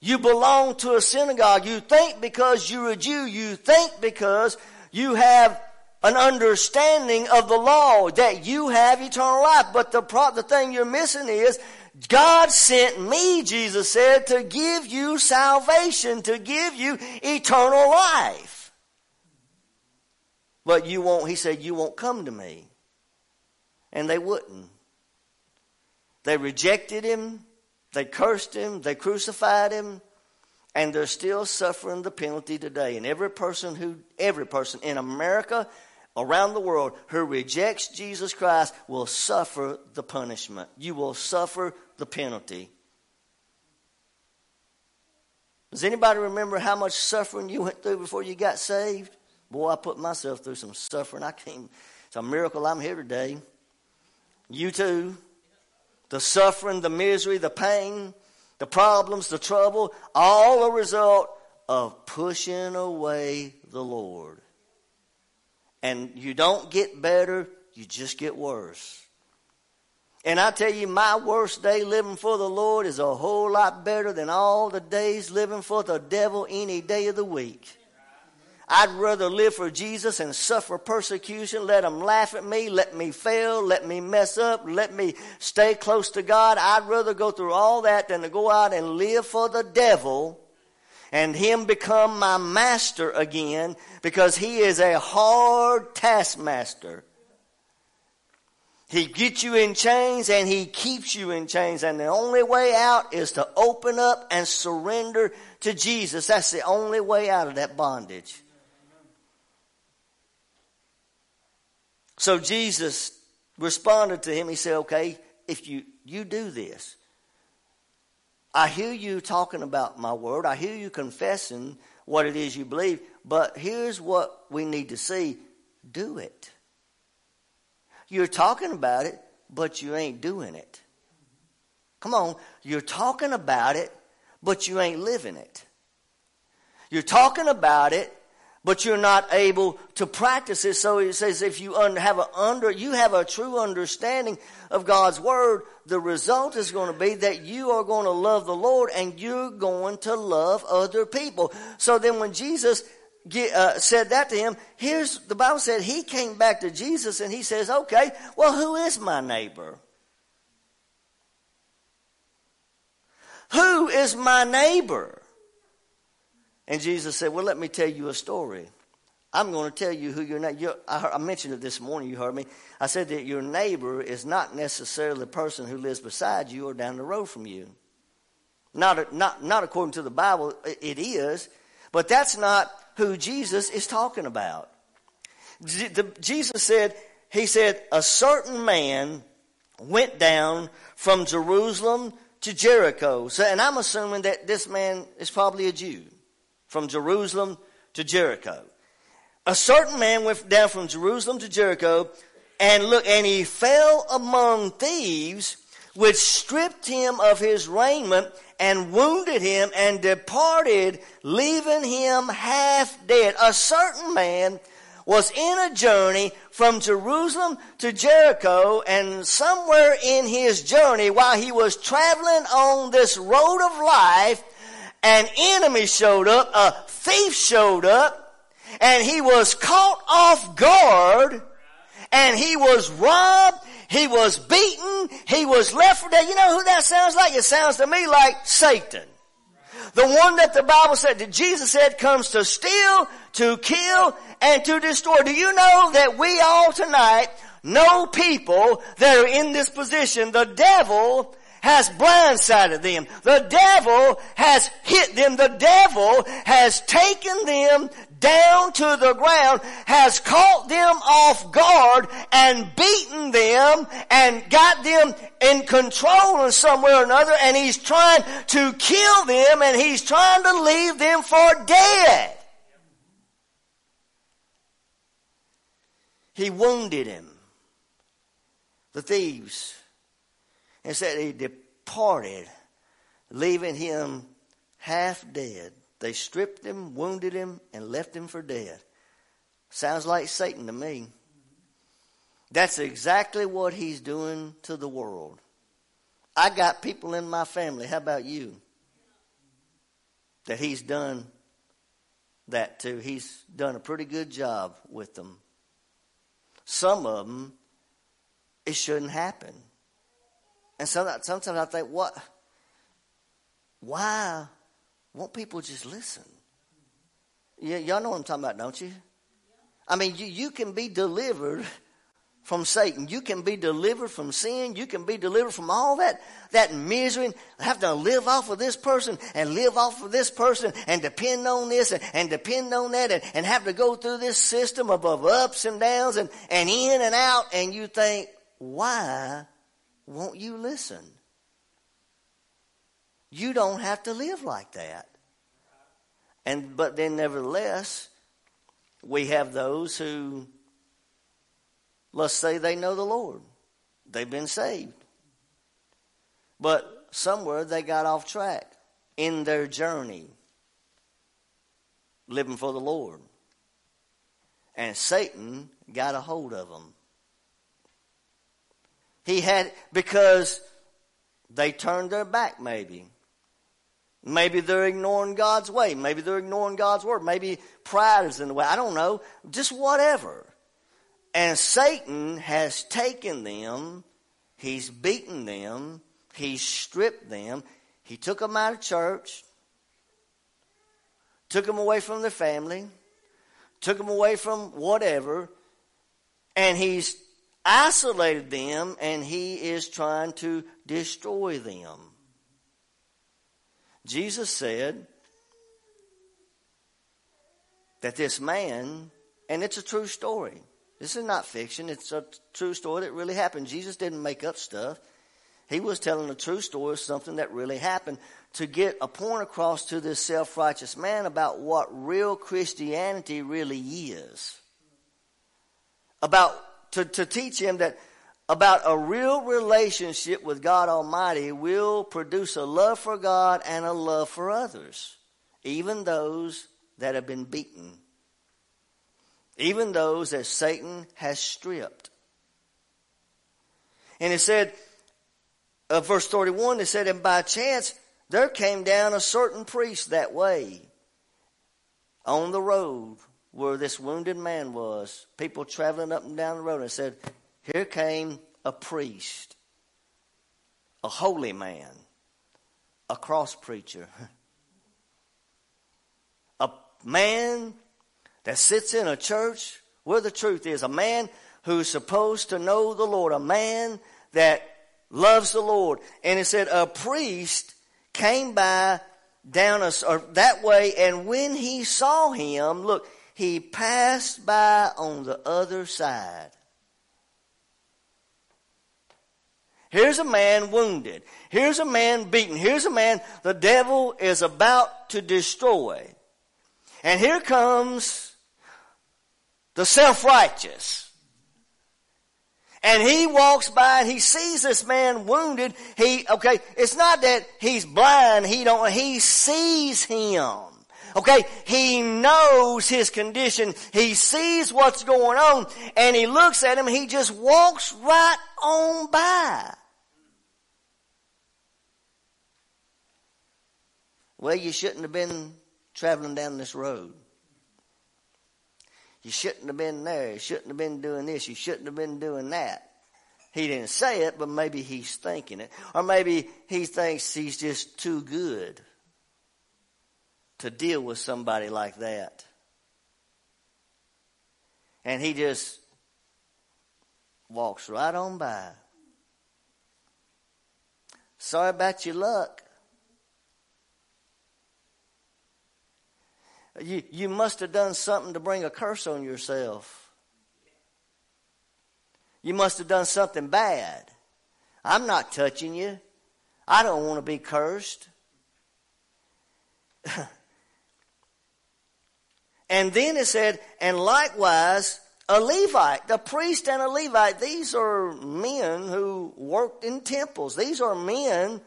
you belong to a synagogue, you think because you're a Jew, you think because you have an understanding of the law that you have eternal life. But the, pro- the thing you're missing is God sent me, Jesus said, to give you salvation, to give you eternal life. But you won't, he said, you won't come to me. And they wouldn't. They rejected him, they cursed him, they crucified him, and they're still suffering the penalty today. And every person who, every person in America, around the world, who rejects Jesus Christ will suffer the punishment. You will suffer the penalty. Does anybody remember how much suffering you went through before you got saved? Boy, I put myself through some suffering. I came. It's a miracle I'm here today. You too the suffering, the misery, the pain, the problems, the trouble, all a result of pushing away the Lord. And you don't get better, you just get worse. And I tell you, my worst day living for the Lord is a whole lot better than all the days living for the devil any day of the week. I'd rather live for Jesus and suffer persecution. Let them laugh at me. Let me fail. Let me mess up. Let me stay close to God. I'd rather go through all that than to go out and live for the devil and him become my master again because he is a hard taskmaster. He gets you in chains and he keeps you in chains. And the only way out is to open up and surrender to Jesus. That's the only way out of that bondage. So Jesus responded to him. He said, Okay, if you, you do this, I hear you talking about my word. I hear you confessing what it is you believe. But here's what we need to see do it. You're talking about it, but you ain't doing it. Come on. You're talking about it, but you ain't living it. You're talking about it, but you're not able to practice it. So he says, if you have a under, you have a true understanding of God's word, the result is going to be that you are going to love the Lord and you're going to love other people. So then when Jesus get, uh, said that to him, here's the Bible said he came back to Jesus and he says, okay, well, who is my neighbor? Who is my neighbor? And Jesus said, Well, let me tell you a story. I'm going to tell you who your neighbor. I, I mentioned it this morning. You heard me. I said that your neighbor is not necessarily the person who lives beside you or down the road from you. Not, not, not according to the Bible, it is, but that's not who Jesus is talking about. Jesus said, He said, a certain man went down from Jerusalem to Jericho. So, and I'm assuming that this man is probably a Jew from Jerusalem to Jericho. A certain man went down from Jerusalem to Jericho and look, and he fell among thieves which stripped him of his raiment and wounded him and departed, leaving him half dead. A certain man was in a journey from Jerusalem to Jericho, and somewhere in his journey, while he was traveling on this road of life, an enemy showed up, a thief showed up, and he was caught off guard, and he was robbed, he was beaten, he was left for dead. You know who that sounds like? It sounds to me like Satan. The one that the Bible said, that Jesus said comes to steal, to kill, and to destroy. Do you know that we all tonight know people that are in this position? The devil has blindsided them. The devil has hit them. The devil has taken them down to the ground, has caught them off guard and beaten them and got them in control in some way or another and he's trying to kill them and he's trying to leave them for dead. He wounded him. The thieves. And said he departed, leaving him half dead. They stripped him, wounded him, and left him for dead. Sounds like Satan to me. That's exactly what he's doing to the world. I got people in my family, how about you? That he's done that to. He's done a pretty good job with them. Some of them, it shouldn't happen. And sometimes, sometimes I think, what? Why won't people just listen? Yeah, y'all know what I'm talking about, don't you? I mean, you, you can be delivered from Satan. You can be delivered from sin. You can be delivered from all that, that misery. Have to live off of this person and live off of this person and depend on this and, and depend on that and, and have to go through this system of, of ups and downs and, and in and out. And you think, why won't you listen? You don't have to live like that. And but then nevertheless, we have those who let's say they know the Lord. They've been saved. But somewhere they got off track in their journey living for the Lord. And Satan got a hold of them. He had, because they turned their back maybe. Maybe they're ignoring God's way. Maybe they're ignoring God's word. Maybe pride is in the way. I don't know. Just whatever. And Satan has taken them. He's beaten them. He's stripped them. He took them out of church. Took them away from their family. Took them away from whatever. And he's isolated them and he is trying to destroy them. Jesus said that this man, and it's a true story. This is not fiction. It's a true story that really happened. Jesus didn't make up stuff. He was telling a true story of something that really happened to get a point across to this self-righteous man about what real Christianity really is. About, to, to teach him that about a real relationship with God Almighty will produce a love for God and a love for others, even those that have been beaten, even those that Satan has stripped. And it said, uh, verse 31, it said, and by chance there came down a certain priest that way on the road where this wounded man was. People traveling up and down the road and said, here came a priest, a holy man, a cross preacher, a man that sits in a church where the truth is, a man who's supposed to know the Lord, a man that loves the Lord. And it said a priest came by down a, or that way, and when he saw him, look, he passed by on the other side. Here's a man wounded. Here's a man beaten. Here's a man the devil is about to destroy. And here comes the self-righteous. And he walks by and he sees this man wounded. He, okay, it's not that he's blind, he don't, he sees him. Okay, he knows his condition. He sees what's going on and he looks at him he just walks right on by. Well, you shouldn't have been traveling down this road. You shouldn't have been there. You shouldn't have been doing this. You shouldn't have been doing that. He didn't say it, but maybe he's thinking it. Or maybe he thinks he's just too good to deal with somebody like that. And he just walks right on by. Sorry about your luck. You, you must have done something to bring a curse on yourself. You must have done something bad. I'm not touching you. I don't want to be cursed. and then it said, and likewise, a Levite, the priest and a Levite, these are men who worked in temples. These are men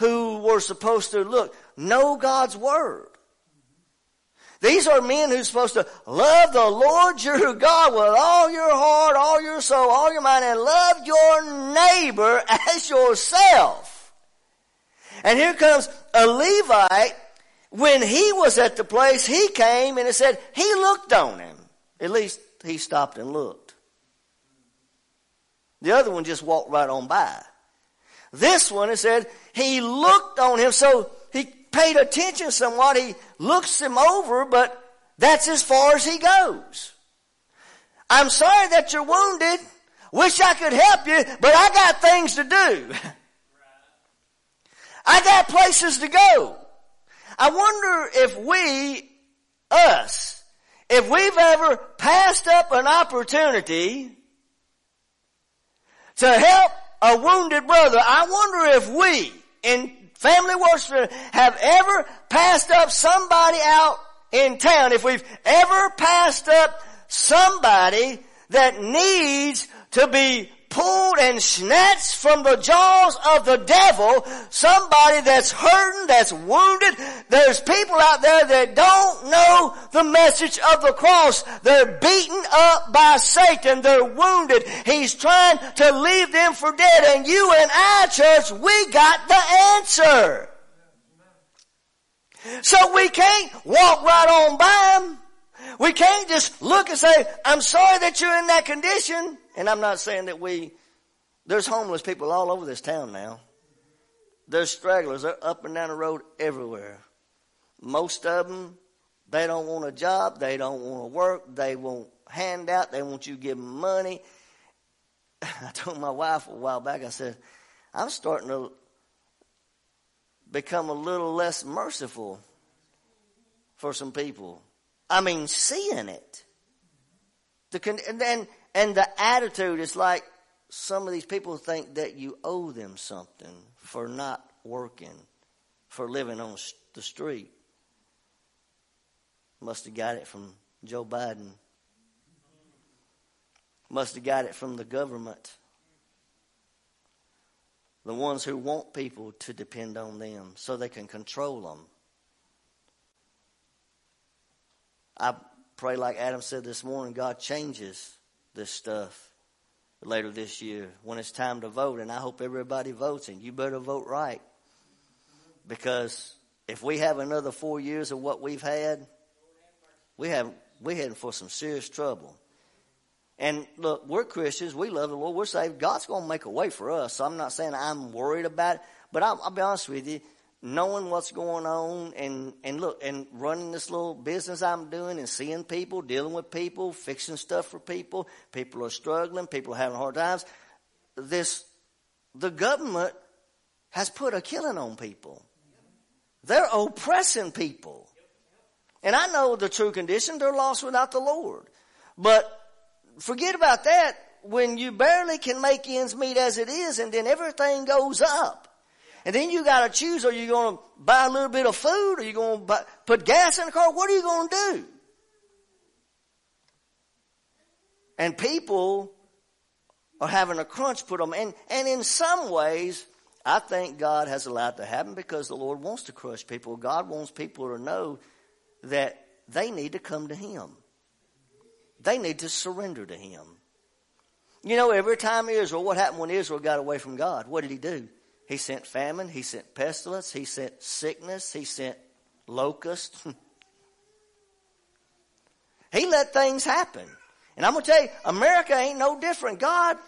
who were supposed to, look, know God's Word. These are men who're supposed to love the Lord your God with all your heart, all your soul, all your mind, and love your neighbor as yourself. And here comes a Levite. When he was at the place, he came and it said he looked on him. At least he stopped and looked. The other one just walked right on by. This one, it said, he looked on him. So he paid attention somewhat. He looks him over, but that's as far as he goes. I'm sorry that you're wounded. Wish I could help you, but I got things to do. I got places to go. I wonder if we, us, if we've ever passed up an opportunity to help a wounded brother, I wonder if we, in family worship have ever passed up somebody out in town, if we've ever passed up somebody that needs to be pulled and snatched from the jaws of the devil, somebody that's hurting, that's wounded. There's people out there that don't know the message of the cross. They're beaten up by Satan. They're wounded. He's trying to leave them for dead. And you and I, church, we got the answer. So we can't walk right on by them. We can't just look and say, I'm sorry that you're in that condition. And I'm not saying that we, there's homeless people all over this town now. There's stragglers They're up and down the road everywhere. Most of them, they don't want a job. They don't want to work. They want handout. They want you to give them money. I told my wife a while back, I said, I'm starting to become a little less merciful for some people. I mean, seeing it. The, and then, and the attitude is like some of these people think that you owe them something for not working, for living on the street. Must have got it from Joe Biden. Must have got it from the government. The ones who want people to depend on them so they can control them. I pray, like Adam said this morning, God changes this stuff later this year when it's time to vote. And I hope everybody votes, and you better vote right. Because if we have another four years of what we've had, we have we're heading for some serious trouble. And look, we're Christians. We love the Lord. We're saved. God's going to make a way for us. So I'm not saying I'm worried about it, but I'll, I'll be honest with you knowing what's going on and, and look, and running this little business I'm doing and seeing people, dealing with people, fixing stuff for people. People are struggling. People are having hard times. This, the government has put a killing on people. They're oppressing people. And I know the true condition. They're lost without the Lord. But forget about that when you barely can make ends meet as it is and then everything goes up. And then you got to choose: Are you to buy a little bit of food? Are you to buy, put gas in the car? What are you to do? And people are having a crunch put on them. And, and in some ways, I think God has allowed to happen because the Lord wants to crush people. God wants people to know that they need to come to Him. They need to surrender to Him. You know, every time Israel, what happened when Israel got away from God? What did He do? He sent famine, He sent pestilence, He sent sickness, He sent locusts. he let things happen. And I'm going to tell you, America ain't no different. God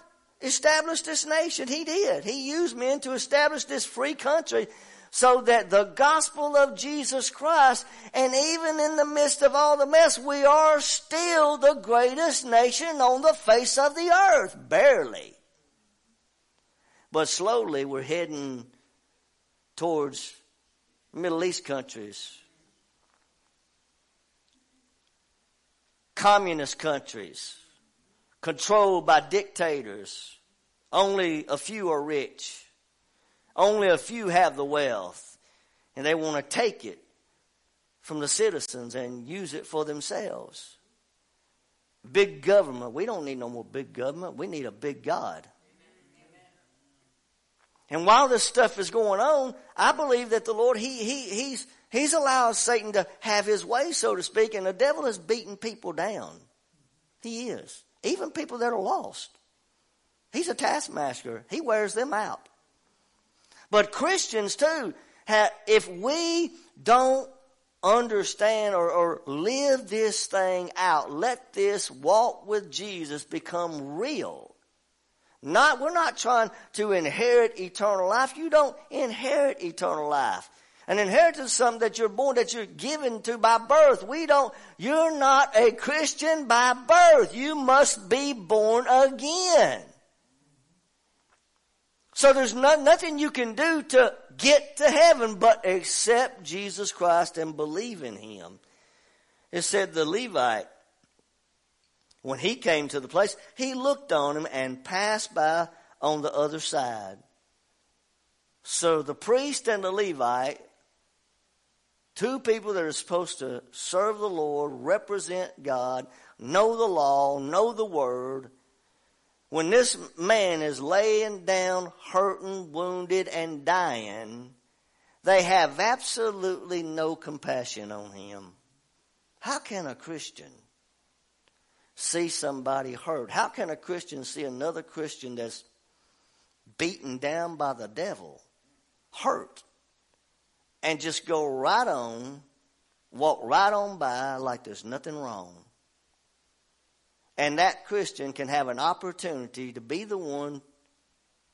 established this nation. He did. He used men to establish this free country so that the gospel of Jesus Christ, and even in the midst of all the mess, we are still the greatest nation on the face of the earth. Barely. But slowly we're heading towards Middle East countries, communist countries, controlled by dictators. Only a few are rich. Only a few have the wealth. And they want to take it from the citizens and use it for themselves. Big government. We don't need no more big government. We need a big God. And while this stuff is going on, I believe that the Lord, he, he, he's, he's allowed Satan to have his way, so to speak, and the devil is beating people down. He is. Even people that are lost. He's a taskmaster. He wears them out. But Christians too, if we don't understand or, or live this thing out, let this walk with Jesus become real not, we're not trying to inherit eternal life. You don't inherit eternal life. An inheritance is something that you're born, that you're given to by birth. We don't, you're not a Christian by birth. You must be born again. So there's not, nothing you can do to get to heaven but accept Jesus Christ and believe in Him. It said the Levite when he came to the place, he looked on him and passed by on the other side. So the priest and the Levite, two people that are supposed to serve the Lord, represent God, know the law, know the word, when this man is laying down, hurting, wounded, and dying, they have absolutely no compassion on him. How can a Christian see somebody hurt? How can a Christian see another Christian that's beaten down by the devil, hurt, and just go right on, walk right on by like there's nothing wrong? And that Christian can have an opportunity to be the one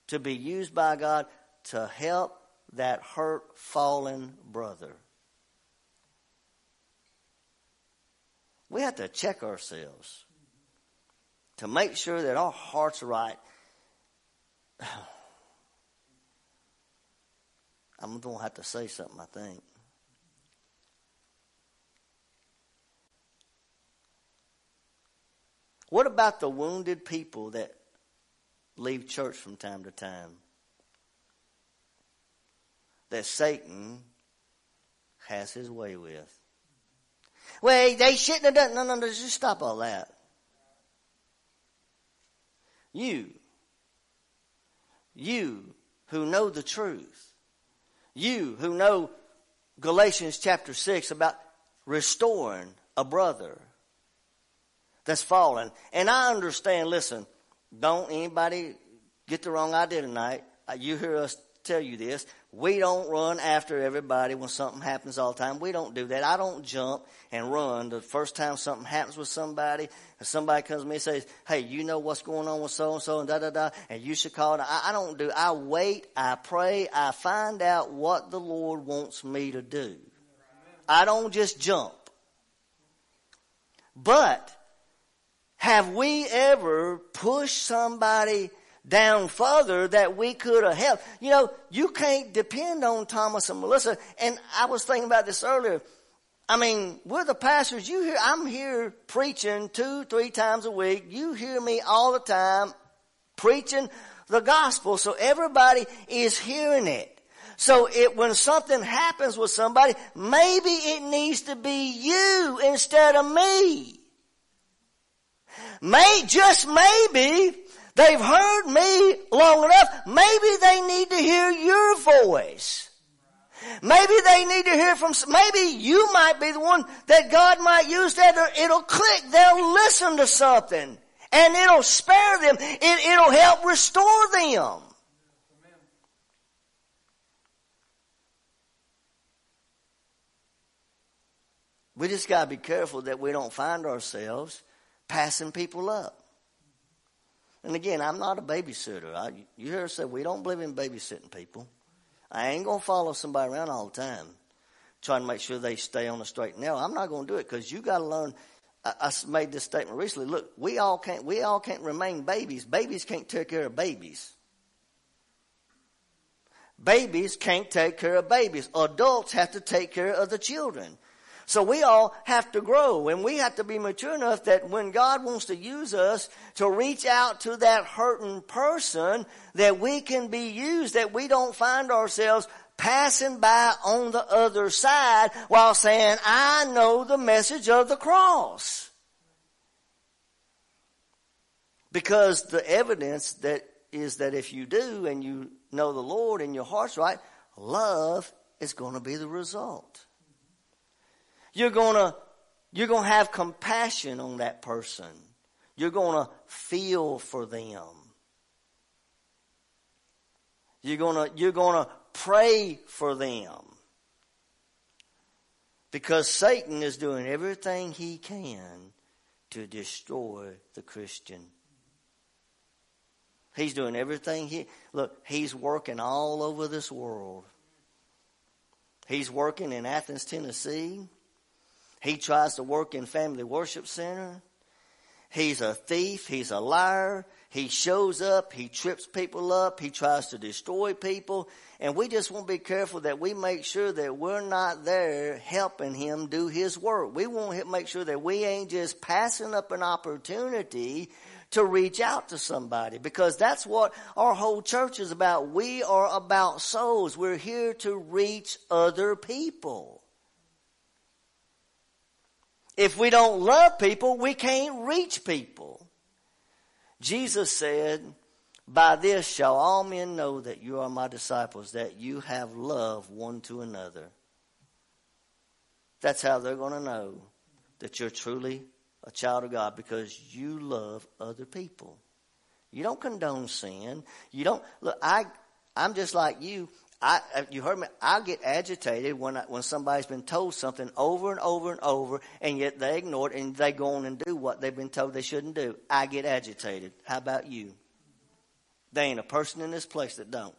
to be used by God to help that hurt, fallen brother. We have to check ourselves to make sure that our hearts are right. I'm going to have to say something, I think. What about the wounded people that leave church from time to time? That Satan has his way with. Well, they shouldn't have done. No, no, no. Just stop all that. You, you who know the truth, you who know Galatians chapter 6 about restoring a brother that's fallen. And I understand, listen, don't anybody get the wrong idea tonight. Uh, you hear us tell you this. We don't run after everybody when something happens all the time. We don't do that. I don't jump and run the first time something happens with somebody and somebody comes to me and says, Hey, you know what's going on with so and so and da da da and you should call. I, I don't do, I wait, I pray, I find out what the Lord wants me to do. I don't just jump. But have we ever pushed somebody down further that we could have helped. You know, you can't depend on Thomas and Melissa. And I was thinking about this earlier. I mean, we're the pastors. You hear, I'm here preaching two, three times a week. You hear me all the time preaching the gospel. So everybody is hearing it. So it, when something happens with somebody, maybe it needs to be you instead of me. May, just maybe, They've heard me long enough. Maybe they need to hear your voice. Maybe they need to hear from, maybe you might be the one that God might use that it'll click. They'll listen to something and it'll spare them. It, it'll help restore them. We just got to be careful that we don't find ourselves passing people up. And again, I'm not a babysitter. I, you hear us say we don't believe in babysitting people. I ain't going to follow somebody around all the time trying to make sure they stay on the straight and narrow. I'm not going to do it because you got to learn. I, I made this statement recently. Look, we all can't, we all can't remain babies. Babies can't take care of babies. Babies can't take care of babies. Adults have to take care of the children. So we all have to grow and we have to be mature enough that when God wants to use us to reach out to that hurting person, that we can be used, that we don't find ourselves passing by on the other side while saying, I know the message of the cross. Because the evidence that is that if you do and you know the Lord and your heart's right, love is going to be the result. You're gonna, you're gonna have compassion on that person. You're gonna feel for them. You're gonna, you're gonna pray for them. Because Satan is doing everything he can to destroy the Christian. He's doing everything he, look, he's working all over this world. He's working in Athens, Tennessee. He tries to work in Family Worship Center. He's a thief. He's a liar. He shows up. He trips people up. He tries to destroy people. And we just want to be careful that we make sure that we're not there helping him do his work. We want to make sure that we ain't just passing up an opportunity to reach out to somebody because that's what our whole church is about. We are about souls. We're here to reach other people. If we don't love people, we can't reach people. Jesus said, by this shall all men know that you are my disciples, that you have love one to another. That's how they're going to know that you're truly a child of God because you love other people. You don't condone sin. You don't look. I I'm just like you. I, uh, you heard me. I get agitated when I, when somebody's been told something over and over and over, and yet they ignore it and they go on and do what they've been told they shouldn't do. I get agitated. How about you? There ain't a person in this place that don't.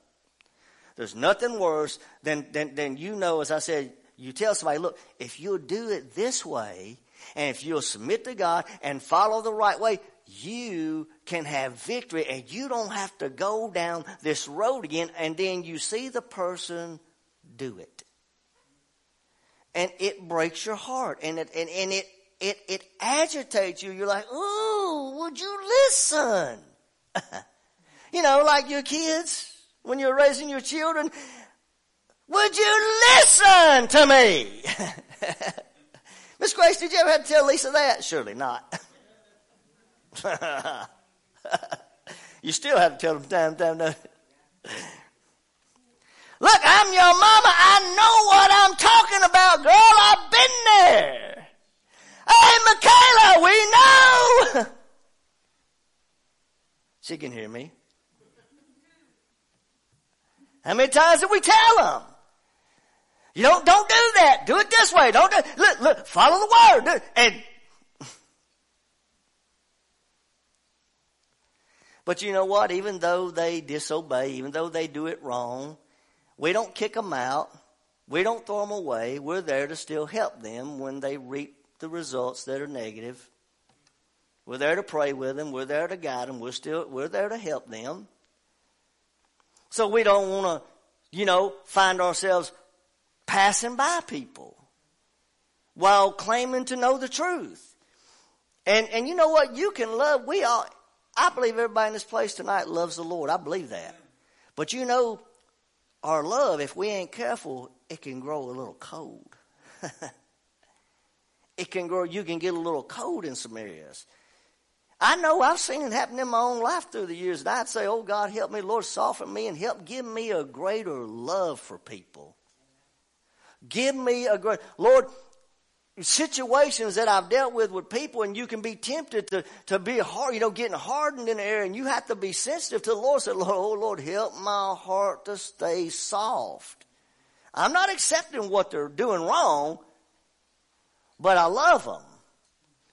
There's nothing worse than, than, than you know, as I said, you tell somebody, look, if you'll do it this way, and if you'll submit to God and follow the right way, you can have victory and you don't have to go down this road again and then you see the person do it. And it breaks your heart and it, and, and it, it, it agitates you. You're like, ooh, would you listen? you know, like your kids, when you're raising your children, would you listen to me? Miss Grace, did you ever have to tell Lisa that? Surely not. you still have to tell them time, time, time. Look, I'm your mama. I know what I'm talking about, girl. I've been there. Hey, Michaela, we know. She can hear me. How many times did we tell them? You don't, don't do that. Do it this way. Don't do, look, look, follow the word. And But you know what? Even though they disobey, even though they do it wrong, we don't kick them out. We don't throw them away. We're there to still help them when they reap the results that are negative. We're there to pray with them. We're there to guide them. We're still, we're there to help them. So we don't want to, you know, find ourselves passing by people while claiming to know the truth. And, and you know what? You can love, we all, I believe everybody in this place tonight loves the Lord. I believe that. But you know, our love, if we ain't careful, it can grow a little cold. it can grow, you can get a little cold in some areas. I know I've seen it happen in my own life through the years. And I'd say, Oh God, help me, Lord, soften me and help give me a greater love for people. Give me a great, Lord, situations that I've dealt with with people and you can be tempted to, to be hard, you know, getting hardened in the area and you have to be sensitive to the Lord. Say, Lord, oh Lord, help my heart to stay soft. I'm not accepting what they're doing wrong, but I love them.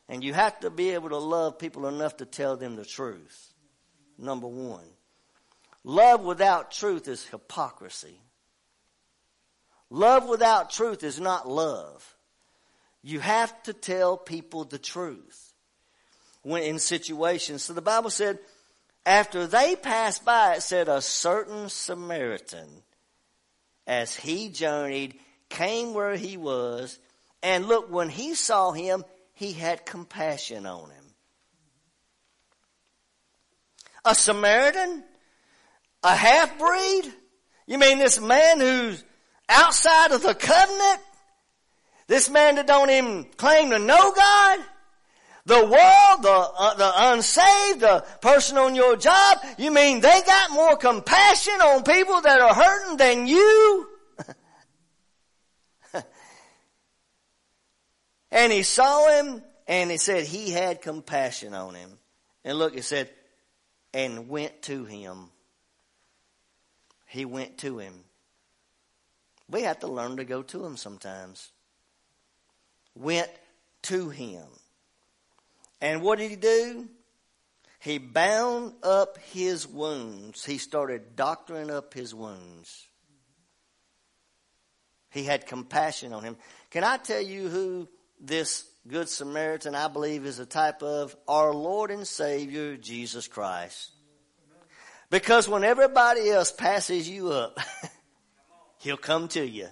And you have to be able to love people enough to tell them the truth. Number one. Love without truth is hypocrisy. Love without truth is not love. You have to tell people the truth when in situations. So the Bible said, after they passed by, it said, a certain Samaritan, as he journeyed, came where he was, and look, when he saw him, he had compassion on him. A Samaritan? A half breed? You mean this man who's outside of the covenant? This man that don't even claim to know God? The world, the, uh, the unsaved, the person on your job, you mean they got more compassion on people that are hurting than you? and he saw him and he said he had compassion on him. And look, it said, and went to him. He went to him. We have to learn to go to him sometimes went to him. And what did he do? He bound up his wounds. He started doctoring up his wounds. He had compassion on him. Can I tell you who this Good Samaritan, I believe, is a type of our Lord and Savior, Jesus Christ? Because when everybody else passes you up, He'll come to you.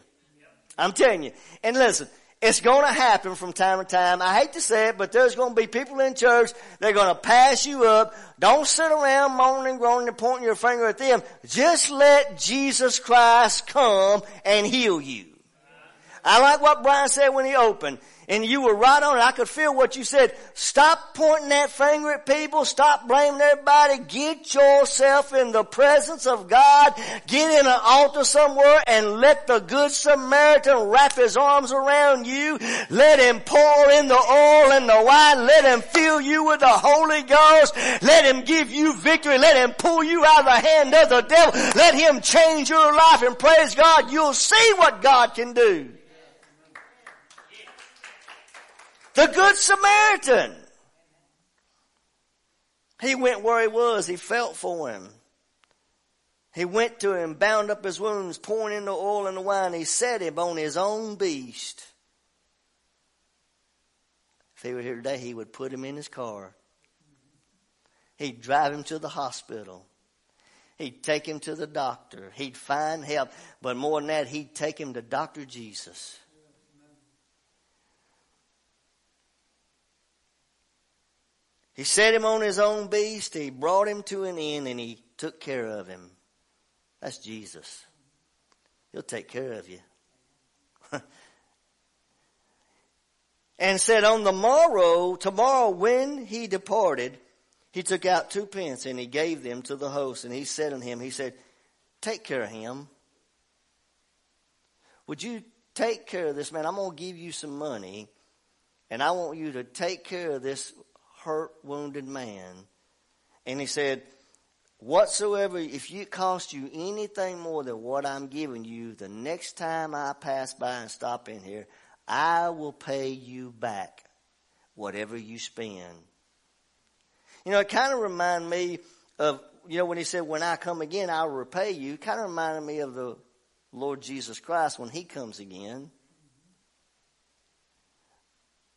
I'm telling you. And listen, it's going to happen from time to time. I hate to say it, but there's going to be people in church, they're going to pass you up. Don't sit around moaning and groaning and pointing your finger at them. Just let Jesus Christ come and heal you. I like what Brian said when he opened and you were right on it. I could feel what you said. Stop pointing that finger at people. Stop blaming everybody. Get yourself in the presence of God. Get in an altar somewhere and let the good Samaritan wrap his arms around you. Let him pour in the oil and the wine. Let him fill you with the Holy Ghost. Let him give you victory. Let him pull you out of the hand of the devil. Let him change your life and praise God. You'll see what God can do. The Good Samaritan. He went where he was. He felt for him. He went to him, bound up his wounds, pouring in the oil and the wine. He set him on his own beast. If he were here today, he would put him in his car. He'd drive him to the hospital. He'd take him to the doctor. He'd find help. But more than that, he'd take him to Dr. Jesus. He set him on his own beast. He brought him to an inn and he took care of him. That's Jesus. He'll take care of you. and said, on the morrow, tomorrow when he departed, he took out two pence and he gave them to the host. And he said unto him, he said, take care of him. Would you take care of this man? I'm going to give you some money and I want you to take care of this hurt, wounded man. And he said, whatsoever, if it cost you anything more than what I'm giving you, the next time I pass by and stop in here, I will pay you back whatever you spend. You know, it kind of reminded me of, you know, when he said, when I come again, I will repay you. It kind of reminded me of the Lord Jesus Christ when he comes again.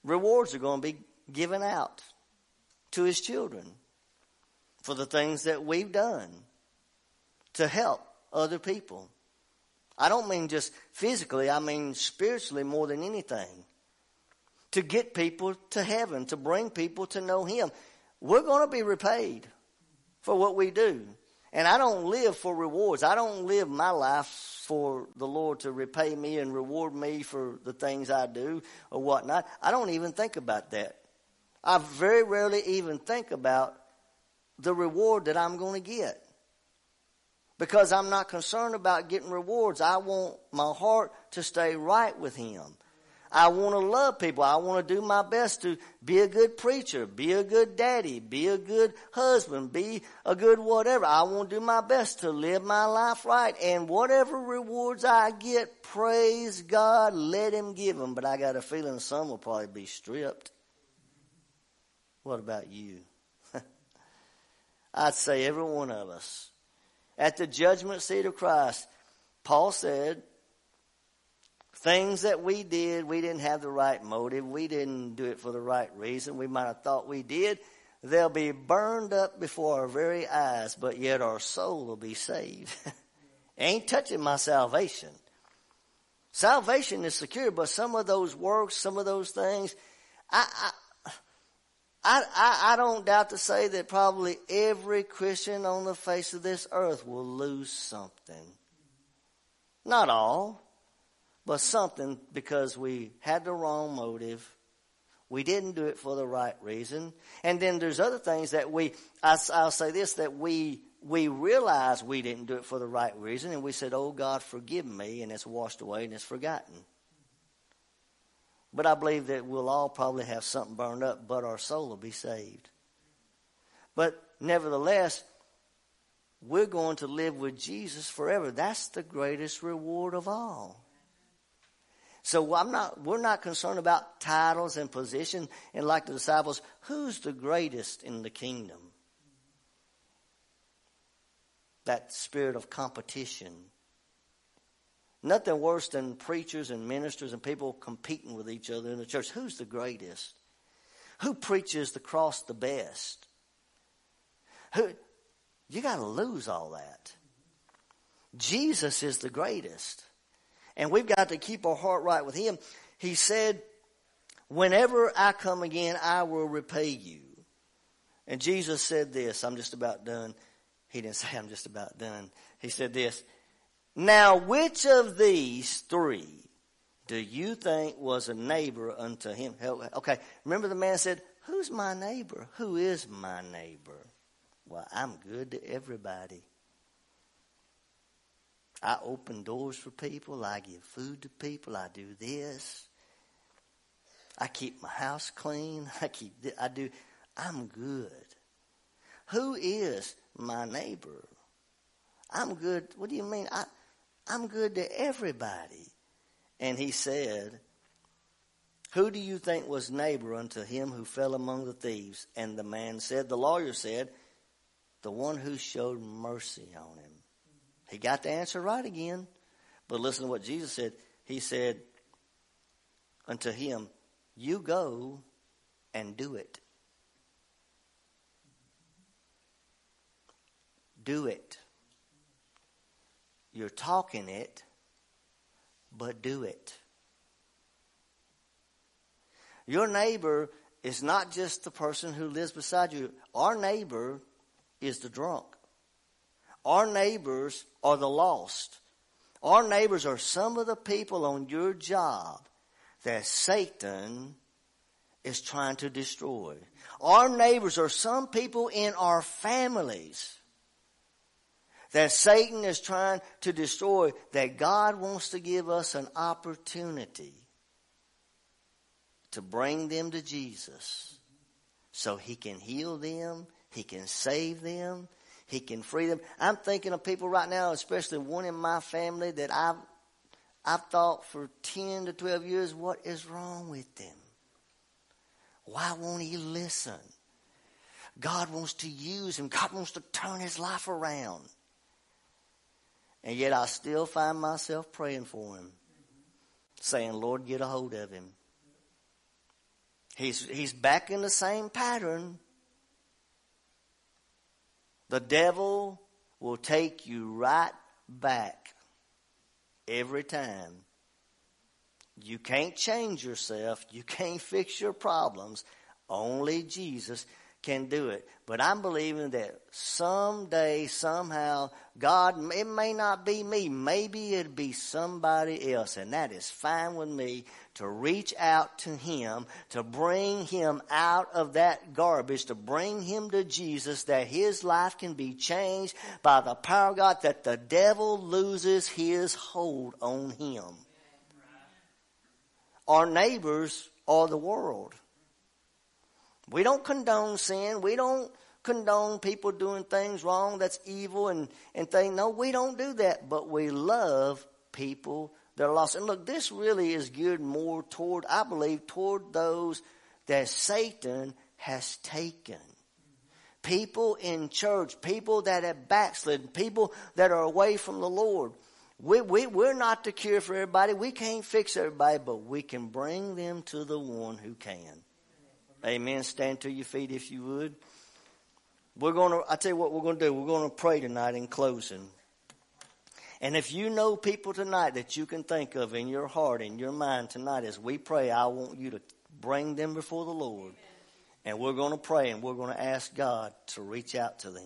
Rewards are going to be given out to his children for the things that we've done to help other people. I don't mean just physically, I mean spiritually more than anything. To get people to heaven, to bring people to know Him. We're going to be repaid for what we do. And I don't live for rewards. I don't live my life for the Lord to repay me and reward me for the things I do or whatnot. I don't even think about that. I very rarely even think about the reward that I'm going to get. Because I'm not concerned about getting rewards. I want my heart to stay right with Him. I want to love people. I want to do my best to be a good preacher, be a good daddy, be a good husband, be a good whatever. I want to do my best to live my life right. And whatever rewards I get, praise God, let Him give them. But I got a feeling some will probably be stripped. What about you? I'd say every one of us. At the judgment seat of Christ, Paul said, things that we did, we didn't have the right motive. We didn't do it for the right reason. We might have thought we did. They'll be burned up before our very eyes, but yet our soul will be saved. Ain't touching my salvation. Salvation is secure, but some of those works, some of those things, I, I, I, I, don't doubt to say that probably every Christian on the face of this earth will lose something. Not all, but something because we had the wrong motive. We didn't do it for the right reason. And then there's other things that we, I, I'll say this, that we, we realize we didn't do it for the right reason and we said, oh God, forgive me, and it's washed away and it's forgotten. But I believe that we'll all probably have something burned up, but our soul will be saved. But nevertheless, we're going to live with Jesus forever. That's the greatest reward of all. So I'm not, we're not concerned about titles and position. And like the disciples, who's the greatest in the kingdom? That spirit of competition Nothing worse than preachers and ministers and people competing with each other in the church. Who's the greatest? Who preaches the cross the best? Who, you got to lose all that. Jesus is the greatest. And we've got to keep our heart right with Him. He said, Whenever I come again, I will repay you. And Jesus said this, I'm just about done. He didn't say I'm just about done. He said this, now, which of these three do you think was a neighbor unto him? Okay, remember the man said, Who's my neighbor? Who is my neighbor? Well, I'm good to everybody. I open doors for people. I give food to people. I do this. I keep my house clean. I keep. I do. I'm good. Who is my neighbor? I'm good. What do you mean? I, I'm good to everybody. And he said, Who do you think was neighbor unto him who fell among the thieves? And the man said, The lawyer said, The one who showed mercy on him. He got the answer right again. But listen to what Jesus said. He said unto him, You go and do it. Do it. You're talking it, but do it. Your neighbor is not just the person who lives beside you. Our neighbor is the drunk. Our neighbors are the lost. Our neighbors are some of the people on your job that Satan is trying to destroy. Our neighbors are some people in our families that Satan is trying to destroy, that God wants to give us an opportunity to bring them to Jesus so he can heal them, he can save them, he can free them. I'm thinking of people right now, especially one in my family that I've I've thought for 10 to 12 years, what is wrong with them? Why won't he listen? God wants to use him. God wants to turn his life around. And yet I still find myself praying for him, saying, Lord, get a hold of him. He's, he's back in the same pattern. The devil will take you right back every time. You can't change yourself. You can't fix your problems. Only Jesus can do it. But I'm believing that someday, somehow, God, it may not be me, maybe it'll be somebody else, and that is fine with me to reach out to Him, to bring Him out of that garbage, to bring Him to Jesus, that His life can be changed by the power of God, that the devil loses his hold on Him. Our neighbors are the world. We don't condone sin. We don't condone people doing things wrong that's evil and, and things. No, we don't do that. But we love people that are lost. And look, this really is geared more toward, I believe, toward those that Satan has taken. People in church, people that have backslidden, people that are away from the Lord. We, we, we're not the cure for everybody. We can't fix everybody, but we can bring them to the one who can. Amen. Stand to your feet if you would. We're going to, I tell you what we're going to do. We're going to pray tonight in closing. And if you know people tonight that you can think of in your heart, in your mind tonight as we pray, I want you to bring them before the Lord. And we're going to pray and we're going to ask God to reach out to them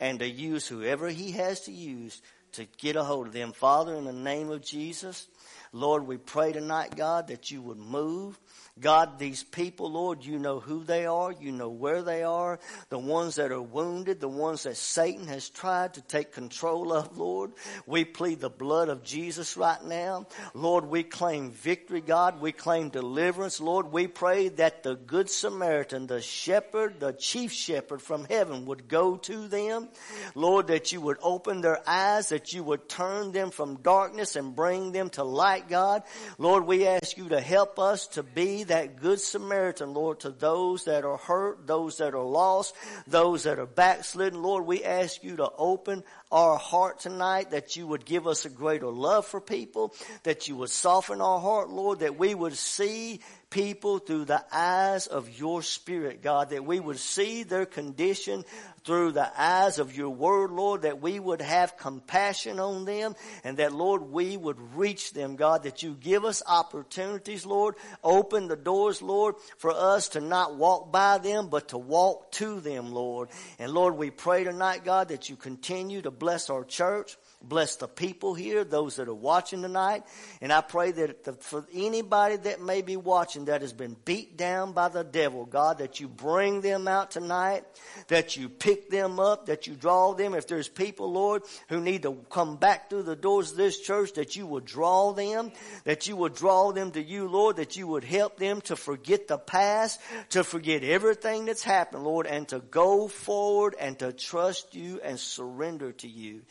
and to use whoever He has to use to get a hold of them. Father, in the name of Jesus, Lord, we pray tonight, God, that you would move. God, these people, Lord, you know who they are. You know where they are. The ones that are wounded, the ones that Satan has tried to take control of, Lord. We plead the blood of Jesus right now. Lord, we claim victory, God. We claim deliverance. Lord, we pray that the good Samaritan, the shepherd, the chief shepherd from heaven would go to them. Lord, that you would open their eyes, that you would turn them from darkness and bring them to light, God. Lord, we ask you to help us to be that good Samaritan, Lord, to those that are hurt, those that are lost, those that are backslidden. Lord, we ask you to open our heart tonight, that you would give us a greater love for people, that you would soften our heart, Lord, that we would see people through the eyes of your spirit, God, that we would see their condition through the eyes of your word, Lord, that we would have compassion on them and that, Lord, we would reach them, God, that you give us opportunities, Lord. Open the doors, Lord, for us to not walk by them, but to walk to them, Lord. And Lord, we pray tonight, God, that you continue to bless our church. Bless the people here, those that are watching tonight. And I pray that the, for anybody that may be watching that has been beat down by the devil, God, that you bring them out tonight, that you pick them up, that you draw them. If there's people, Lord, who need to come back through the doors of this church, that you will draw them, that you will draw them to you, Lord, that you would help them to forget the past, to forget everything that's happened, Lord, and to go forward and to trust you and surrender to you.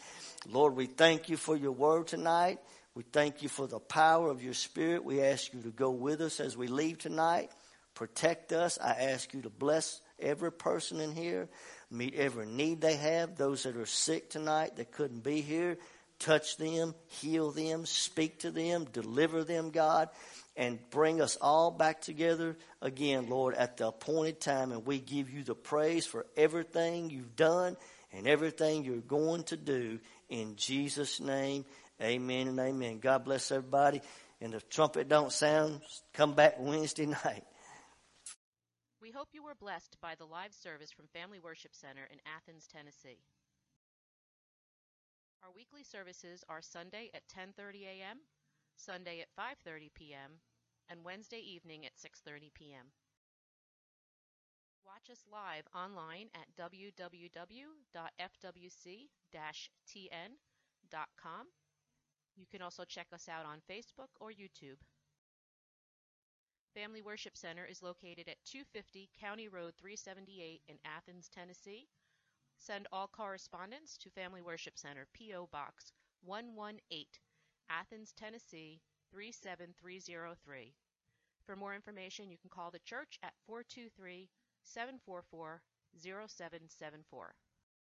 Lord, we thank you for your word tonight. We thank you for the power of your spirit. We ask you to go with us as we leave tonight. Protect us. I ask you to bless every person in here. Meet every need they have. Those that are sick tonight that couldn't be here, touch them, heal them, speak to them, deliver them, God, and bring us all back together again, Lord, at the appointed time. And we give you the praise for everything you've done and everything you're going to do. In Jesus' name, amen and amen. God bless everybody. And the trumpet don't sound, come back Wednesday night. We hope you were blessed by the live service from Family Worship Center in Athens, Tennessee. Our weekly services are Sunday at 10:30 a.m., Sunday at 5:30 p.m., and Wednesday evening at 6:30 p.m. Watch us live online at www.fwc-tn.com. You can also check us out on Facebook or YouTube. Family Worship Center is located at 250 County Road 378 in Athens, Tennessee. Send all correspondence to Family Worship Center, P.O. Box 118, Athens, Tennessee 37303. For more information, you can call the church at 423 744 0774.